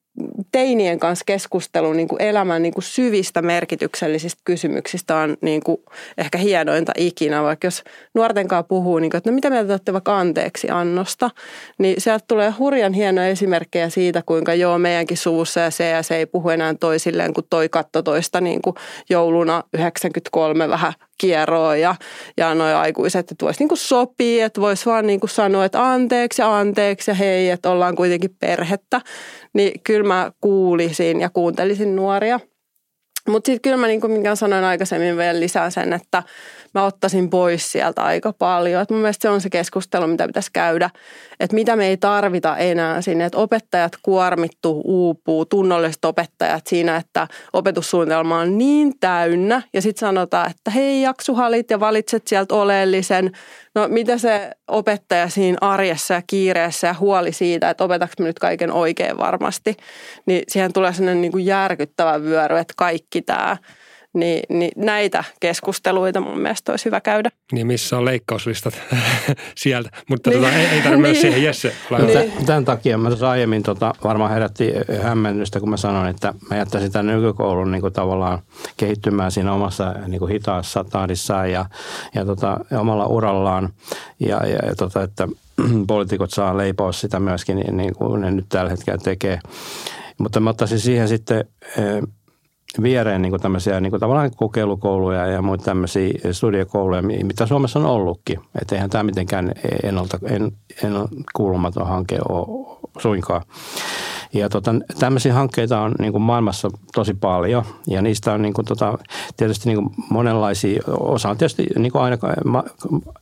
teinien kanssa keskustelu niin kuin elämän niin kuin syvistä merkityksellisistä kysymyksistä on niin kuin ehkä hienointa ikinä. Vaikka jos nuorten kanssa puhuu, niin kuin, että no mitä mieltä olette vaikka anteeksi annosta, niin sieltä tulee hurjan hienoja esimerkkejä siitä, kuinka joo meidänkin suvussa ja se ja se ei puhu enää toisilleen, kun toi katto toista niin kuin jouluna 93 vähän kierroa ja, ja noi aikuiset, että voisi niin sopia, että voisi vaan niin kuin sanoa, että anteeksi ja anteeksi ja hei, että ollaan kuitenkin perhettä. Niin kyllä mä kuulisin ja kuuntelisin nuoria. Mutta sitten kyllä mä, niin kuin minkä sanoin aikaisemmin, vielä lisää sen, että mä ottaisin pois sieltä aika paljon. Et mun mielestä se on se keskustelu, mitä pitäisi käydä, että mitä me ei tarvita enää sinne, että opettajat kuormittuu, uupuu, tunnolliset opettajat siinä, että opetussuunnitelma on niin täynnä ja sitten sanotaan, että hei jaksuhalit ja valitset sieltä oleellisen. No mitä se opettaja siinä arjessa ja kiireessä ja huoli siitä, että opetaks me nyt kaiken oikein varmasti, niin siihen tulee sellainen niin kuin järkyttävä vyöry, että kaikki tämä – niin, niin näitä keskusteluita mun mielestä olisi hyvä käydä. Niin missä on leikkauslistat sieltä, mutta niin. tota, ei, ei tarvitse niin. siihen Jesse. Niin. Tämän takia mä tuossa aiemmin tota, varmaan herätti hämmennystä, kun mä sanoin, että mä jättäisin tämän nykykoulun niin kuin tavallaan kehittymään siinä omassa niin kuin hitaassa tahdissaan ja, ja tota, omalla urallaan ja, ja, ja tota, että poliitikot saa leipoa sitä myöskin niin, niin kuin ne nyt tällä hetkellä tekee. Mutta mä ottaisin siihen sitten viereen niin kuin tämmöisiä niin kuin tavallaan kokeilukouluja ja muita tämmöisiä studiokouluja, mitä Suomessa on ollutkin. Että eihän tämä mitenkään ennalta, en, en kuulumaton hanke ole suinkaan. Ja tota, tämmöisiä hankkeita on niin kuin maailmassa tosi paljon ja niistä on niin kuin, tota, tietysti niin kuin monenlaisia. Osa on tietysti niin kuin aina ma-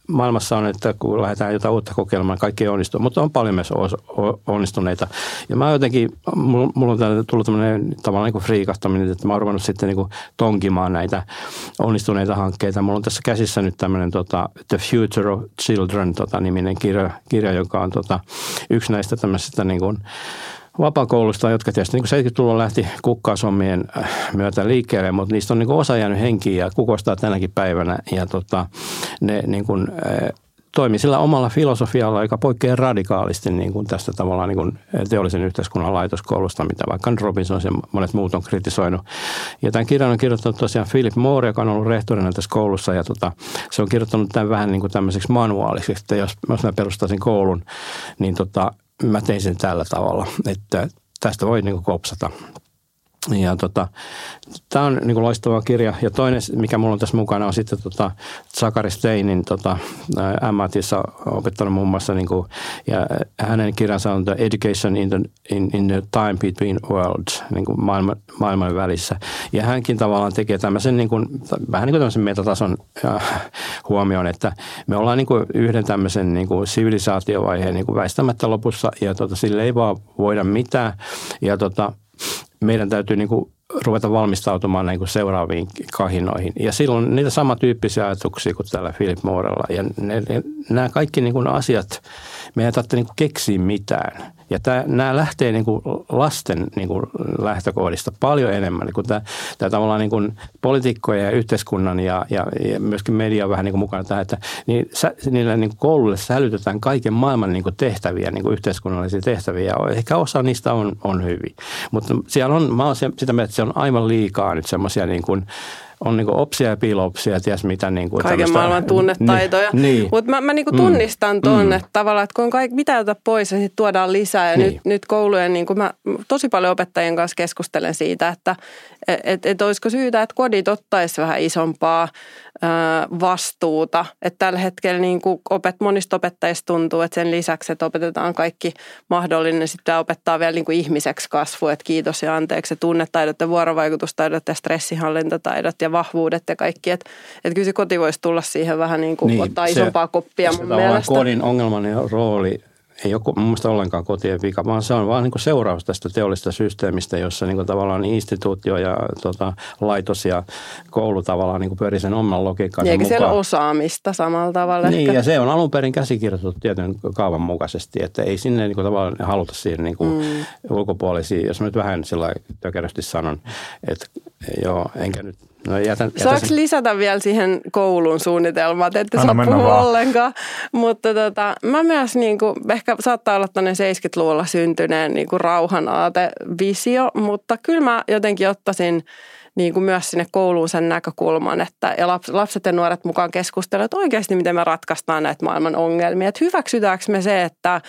maailmassa on, että kun lähdetään jotain uutta kokeilemaan, kaikki ei onnistu, mutta on paljon myös onnistuneita. Ja mä jotenkin, mulla on tullut tämmöinen tavallaan niin kuin friikastaminen, että mä oon ruvennut sitten niin kuin tonkimaan näitä onnistuneita hankkeita. Mulla on tässä käsissä nyt tämmöinen tota, The Future of Children tota, niminen kirja, kirja, joka on tota, yksi näistä tämmöisistä niin kuin, vapaakoulusta, jotka tietysti niin 70-luvulla lähti kukkasommien äh, myötä liikkeelle, mutta niistä on niin osa jäänyt henkiin ja kukostaa tänäkin päivänä. Ja tota, ne niin kuin, äh, toimi sillä omalla filosofialla, joka poikkeaa radikaalisti niin kuin tästä tavallaan niin kuin teollisen yhteiskunnan laitoskoulusta, mitä vaikka Robinson ja monet muut on kritisoinut. Ja tämän kirjan on kirjoittanut tosiaan Philip Moore, joka on ollut rehtorina tässä koulussa, ja tota, se on kirjoittanut tämän vähän niin kuin tämmöiseksi manuaaliksi, että jos, jos mä perustaisin koulun, niin tota, mä tein sen tällä tavalla, että tästä voi niin kuin kopsata. Ja tota, tämä on niin loistava kirja. Ja toinen, mikä mulla on tässä mukana, on sitten tota, Zakari Steinin tota, MITissä opettanut muun muassa, niin kuin, ja hänen kirjansa on The Education in the, in, in the Time Between Worlds, niin kuin maailman, maailman välissä. Ja hänkin tavallaan tekee tämmöisen niin kuin, vähän niin kuin tämmöisen metatason äh, huomioon, että me ollaan niin kuin yhden tämmöisen niin kuin sivilisaatiovaiheen niin kuin väistämättä lopussa, ja tota, sille ei vaan voida mitään. Ja tota, meidän täytyy niin kuin ruveta valmistautumaan niin kuin seuraaviin kahinoihin. Ja silloin niitä samantyyppisiä ajatuksia kuin täällä Philip Moorella. Ja ne, ne, nämä kaikki niin kuin asiat, meidän ei tarvitse niin keksiä mitään. Ja tämä, nämä lähtee niin kuin lasten niin kuin lähtökohdista paljon enemmän. Niin tämä, tämä tavallaan niin kuin poliitikkojen ja yhteiskunnan ja, ja, ja myöskin media vähän niin kuin mukana tähän, että niin, sä, niille niin kuin koululle sälytetään kaiken maailman niin kuin tehtäviä, niin kuin yhteiskunnallisia tehtäviä. Ja ehkä osa niistä on, on hyvin. Mutta siellä on, mä olen sitä mieltä, että se on aivan liikaa nyt semmoisia niin kuin on niin opsia ja piilopsia, ties mitä. Niin kuin Kaiken maailman tunnetaitoja. Niin, niin. Mutta mä, mä niin kuin mm. tunnistan mm. tuon, mm. että tavallaan, että kun on kaikki, mitä ottaa pois ja sitten tuodaan lisää. Ja niin. nyt, nyt koulujen, niin kuin mä tosi paljon opettajien kanssa keskustelen siitä, että et, et, et olisiko syytä, että kodit ottaisi vähän isompaa vastuuta. Että tällä hetkellä niin kuin opet, monista opettajista tuntuu, että sen lisäksi, että opetetaan kaikki mahdollinen, sitten opettaa vielä niin kuin ihmiseksi kasvu, että kiitos ja anteeksi, tunnetaidot ja vuorovaikutustaidot ja stressihallintataidot ja vahvuudet ja kaikki. Että, että kyllä se koti voisi tulla siihen vähän niin kuin niin, ottaa se, isompaa koppia mun mielestä. kodin ongelman ja rooli ei ole mun mielestä ollenkaan kotien vika, vaan se on vaan niin seuraus tästä teollisesta systeemistä, jossa niin tavallaan instituutio ja tota, laitos ja koulu tavallaan niin pyörii sen oman logiikkansa Eikä mukaan. siellä osaamista samalla tavalla? Niin, ehkä? ja se on alun perin käsikirjoitettu tietyn kaavan mukaisesti, että ei sinne niin tavallaan haluta siihen niin kuin, mm. ulkopuolisia, jos mä nyt vähän sillä tökerösti sanon, että joo, enkä nyt No jätän, jätän Saanko sen. lisätä vielä siihen koulun suunnitelmaan, että ette Anna saa puhua vaan. ollenkaan. Mutta tota, mä myös niin kuin, ehkä saattaa olla tämmöinen 70-luvulla syntyneen niin kuin rauhanaatevisio, mutta kyllä mä jotenkin ottaisin niin kuin myös sinne kouluun sen näkökulman, että ja lapset ja nuoret mukaan keskustelevat, että oikeasti miten me ratkaistaan näitä maailman ongelmia. Että hyväksytäänkö me se, että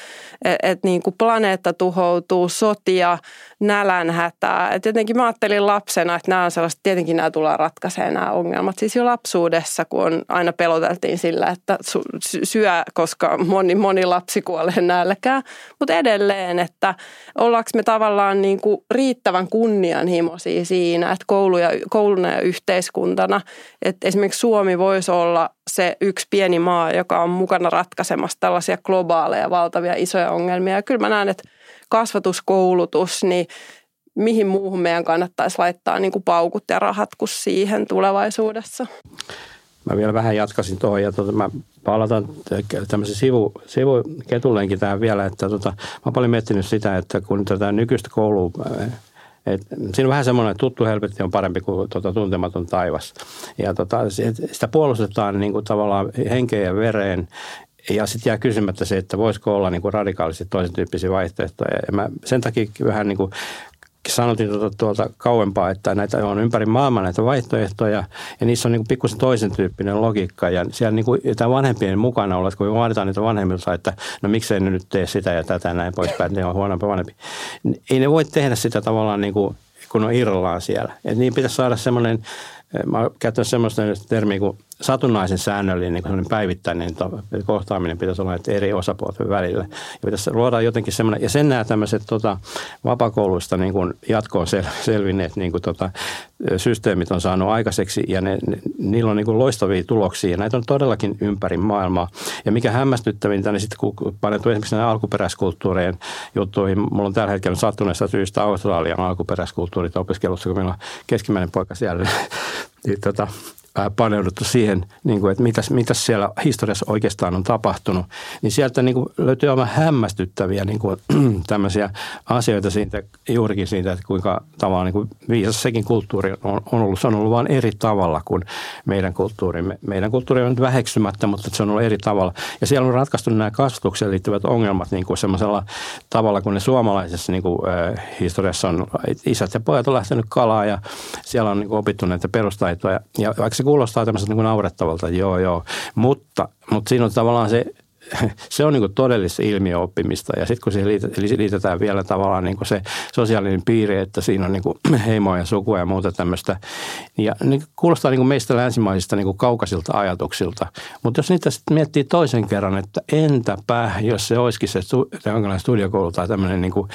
et, et niin kuin planeetta tuhoutuu, sotia, nälänhätää. Että jotenkin mä ajattelin lapsena, että nämä on sellaiset, tietenkin nämä tullaan ratkaisemaan nämä ongelmat. Siis jo lapsuudessa, kun aina peloteltiin sillä, että syö, koska moni, moni lapsi kuolee nälkään. Mutta edelleen, että ollaanko me tavallaan niin kuin riittävän kunnianhimoisia siinä, että koulu ja, kouluna ja yhteiskuntana, että esimerkiksi Suomi voisi olla se yksi pieni maa, joka on mukana ratkaisemassa tällaisia globaaleja valtavia isoja ongelmia. Ja kyllä mä näen, että kasvatuskoulutus, niin mihin muuhun meidän kannattaisi laittaa niin kuin paukut ja rahat kuin siihen tulevaisuudessa? Mä vielä vähän jatkasin tuohon ja tuota, mä palataan tämmöisen sivu, sivuketullenkin tähän vielä, että tuota, mä oon paljon miettinyt sitä, että kun tätä nykyistä koulua et siinä on vähän semmoinen, että tuttu helvetti on parempi kuin tuota, tuntematon taivas. Ja tota, sitä puolustetaan niin kuin tavallaan henkeen ja vereen ja sitten jää kysymättä se, että voisiko olla niin kuin radikaalisti toisen tyyppisiä vaihtoehtoja. Ja mä sen takia vähän niin kuin sanotin tuota, tuolta kauempaa, että näitä on ympäri maailmaa näitä vaihtoehtoja ja niissä on niin pikkusen toisen tyyppinen logiikka ja siellä niin kuin, tämä vanhempien mukana olla, kun vaaditaan niitä vanhemmilta, että no miksei ne nyt tee sitä ja tätä ja näin poispäin, ne on huonompi vanhempi. Ei ne voi tehdä sitä tavallaan niin kuin, kun on irrallaan siellä. Et niin pitäisi saada semmoinen, mä käytän semmoista termiä kuin satunnaisen säännöllinen niin päivittäinen kohtaaminen pitäisi olla eri osapuolten välillä. Ja pitäisi luoda jotenkin semmoinen, ja sen nämä tämmöiset tota, vapakouluista niin kuin jatkoon sel, selvinneet niin kuin, tota, systeemit on saanut aikaiseksi ja ne, ne, niillä on niin kuin loistavia tuloksia. Näitä on todellakin ympäri maailmaa. Ja mikä hämmästyttävintä, niin sitten kun paneutuu esimerkiksi näiden alkuperäiskulttuurien juttuihin, mulla on tällä hetkellä sattuneesta syystä Australian alkuperäiskulttuurit opiskelussa, kun meillä on keskimmäinen poika siellä. Niin, tota, paneuduttu siihen, niin kuin, että mitäs, mitäs siellä historiassa oikeastaan on tapahtunut, niin sieltä niin kuin löytyy aivan hämmästyttäviä niin kuin, tämmöisiä asioita siitä, juurikin siitä, että kuinka tavallaan niin kuin viisas sekin kulttuuri on, on ollut. Se on ollut vain eri tavalla kuin meidän kulttuurimme. Meidän kulttuuri on nyt väheksymättä, mutta se on ollut eri tavalla. Ja siellä on ratkaistu nämä kasvatukseen liittyvät ongelmat niin kuin semmoisella tavalla, kun ne suomalaisessa niin kuin, äh, historiassa on isät ja pojat on lähtenyt kalaa ja siellä on niin kuin, opittu näitä perustaitoja. Ja vaikka se kuulostaa tämmöiseltä niin naurettavalta, joo joo, mutta, mutta siinä on tavallaan se se on niin todellista ilmiöoppimista ja sitten kun siihen liitetään vielä tavallaan niin se sosiaalinen piiri, että siinä on niin heimoa ja sukua ja muuta tämmöistä. Ja niin kuulostaa niin meistä länsimaisista niin kaukasilta ajatuksilta. Mutta jos niitä sitten miettii toisen kerran, että entäpä, jos se olisikin se jonkinlainen studiokoulu tai tämmöinen niin kuin,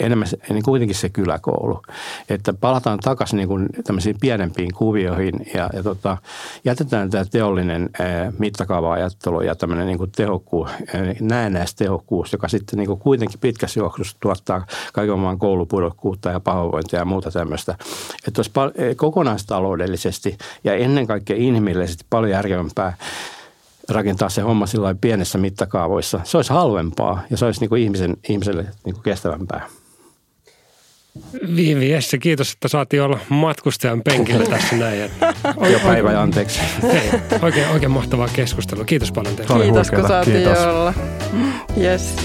enemmän niin kuitenkin se kyläkoulu. Että palataan takaisin niin tämmöisiin pienempiin kuvioihin ja, ja tota, jätetään tämä teollinen mittakaava-ajattelu ja tämmöinen niin teho tehokkuus, näennäistehokkuus, joka sitten niin kuin kuitenkin pitkässä juoksussa tuottaa kaiken maan koulupudokkuutta ja pahoinvointia ja muuta tämmöistä. Että olisi kokonaistaloudellisesti ja ennen kaikkea inhimillisesti paljon järkevämpää rakentaa se homma sillä pienessä mittakaavoissa. Se olisi halvempaa ja se olisi niin kuin ihmisen, ihmiselle niin kuin kestävämpää. Viivi Jesse, kiitos, että saatiin olla matkustajan penkillä tässä näin. Jo päivä ja anteeksi. Hei, oikein, oikein mahtavaa keskustelua. Kiitos paljon teille. Kiitos, kun saatiin Kiitos. olla. Yes.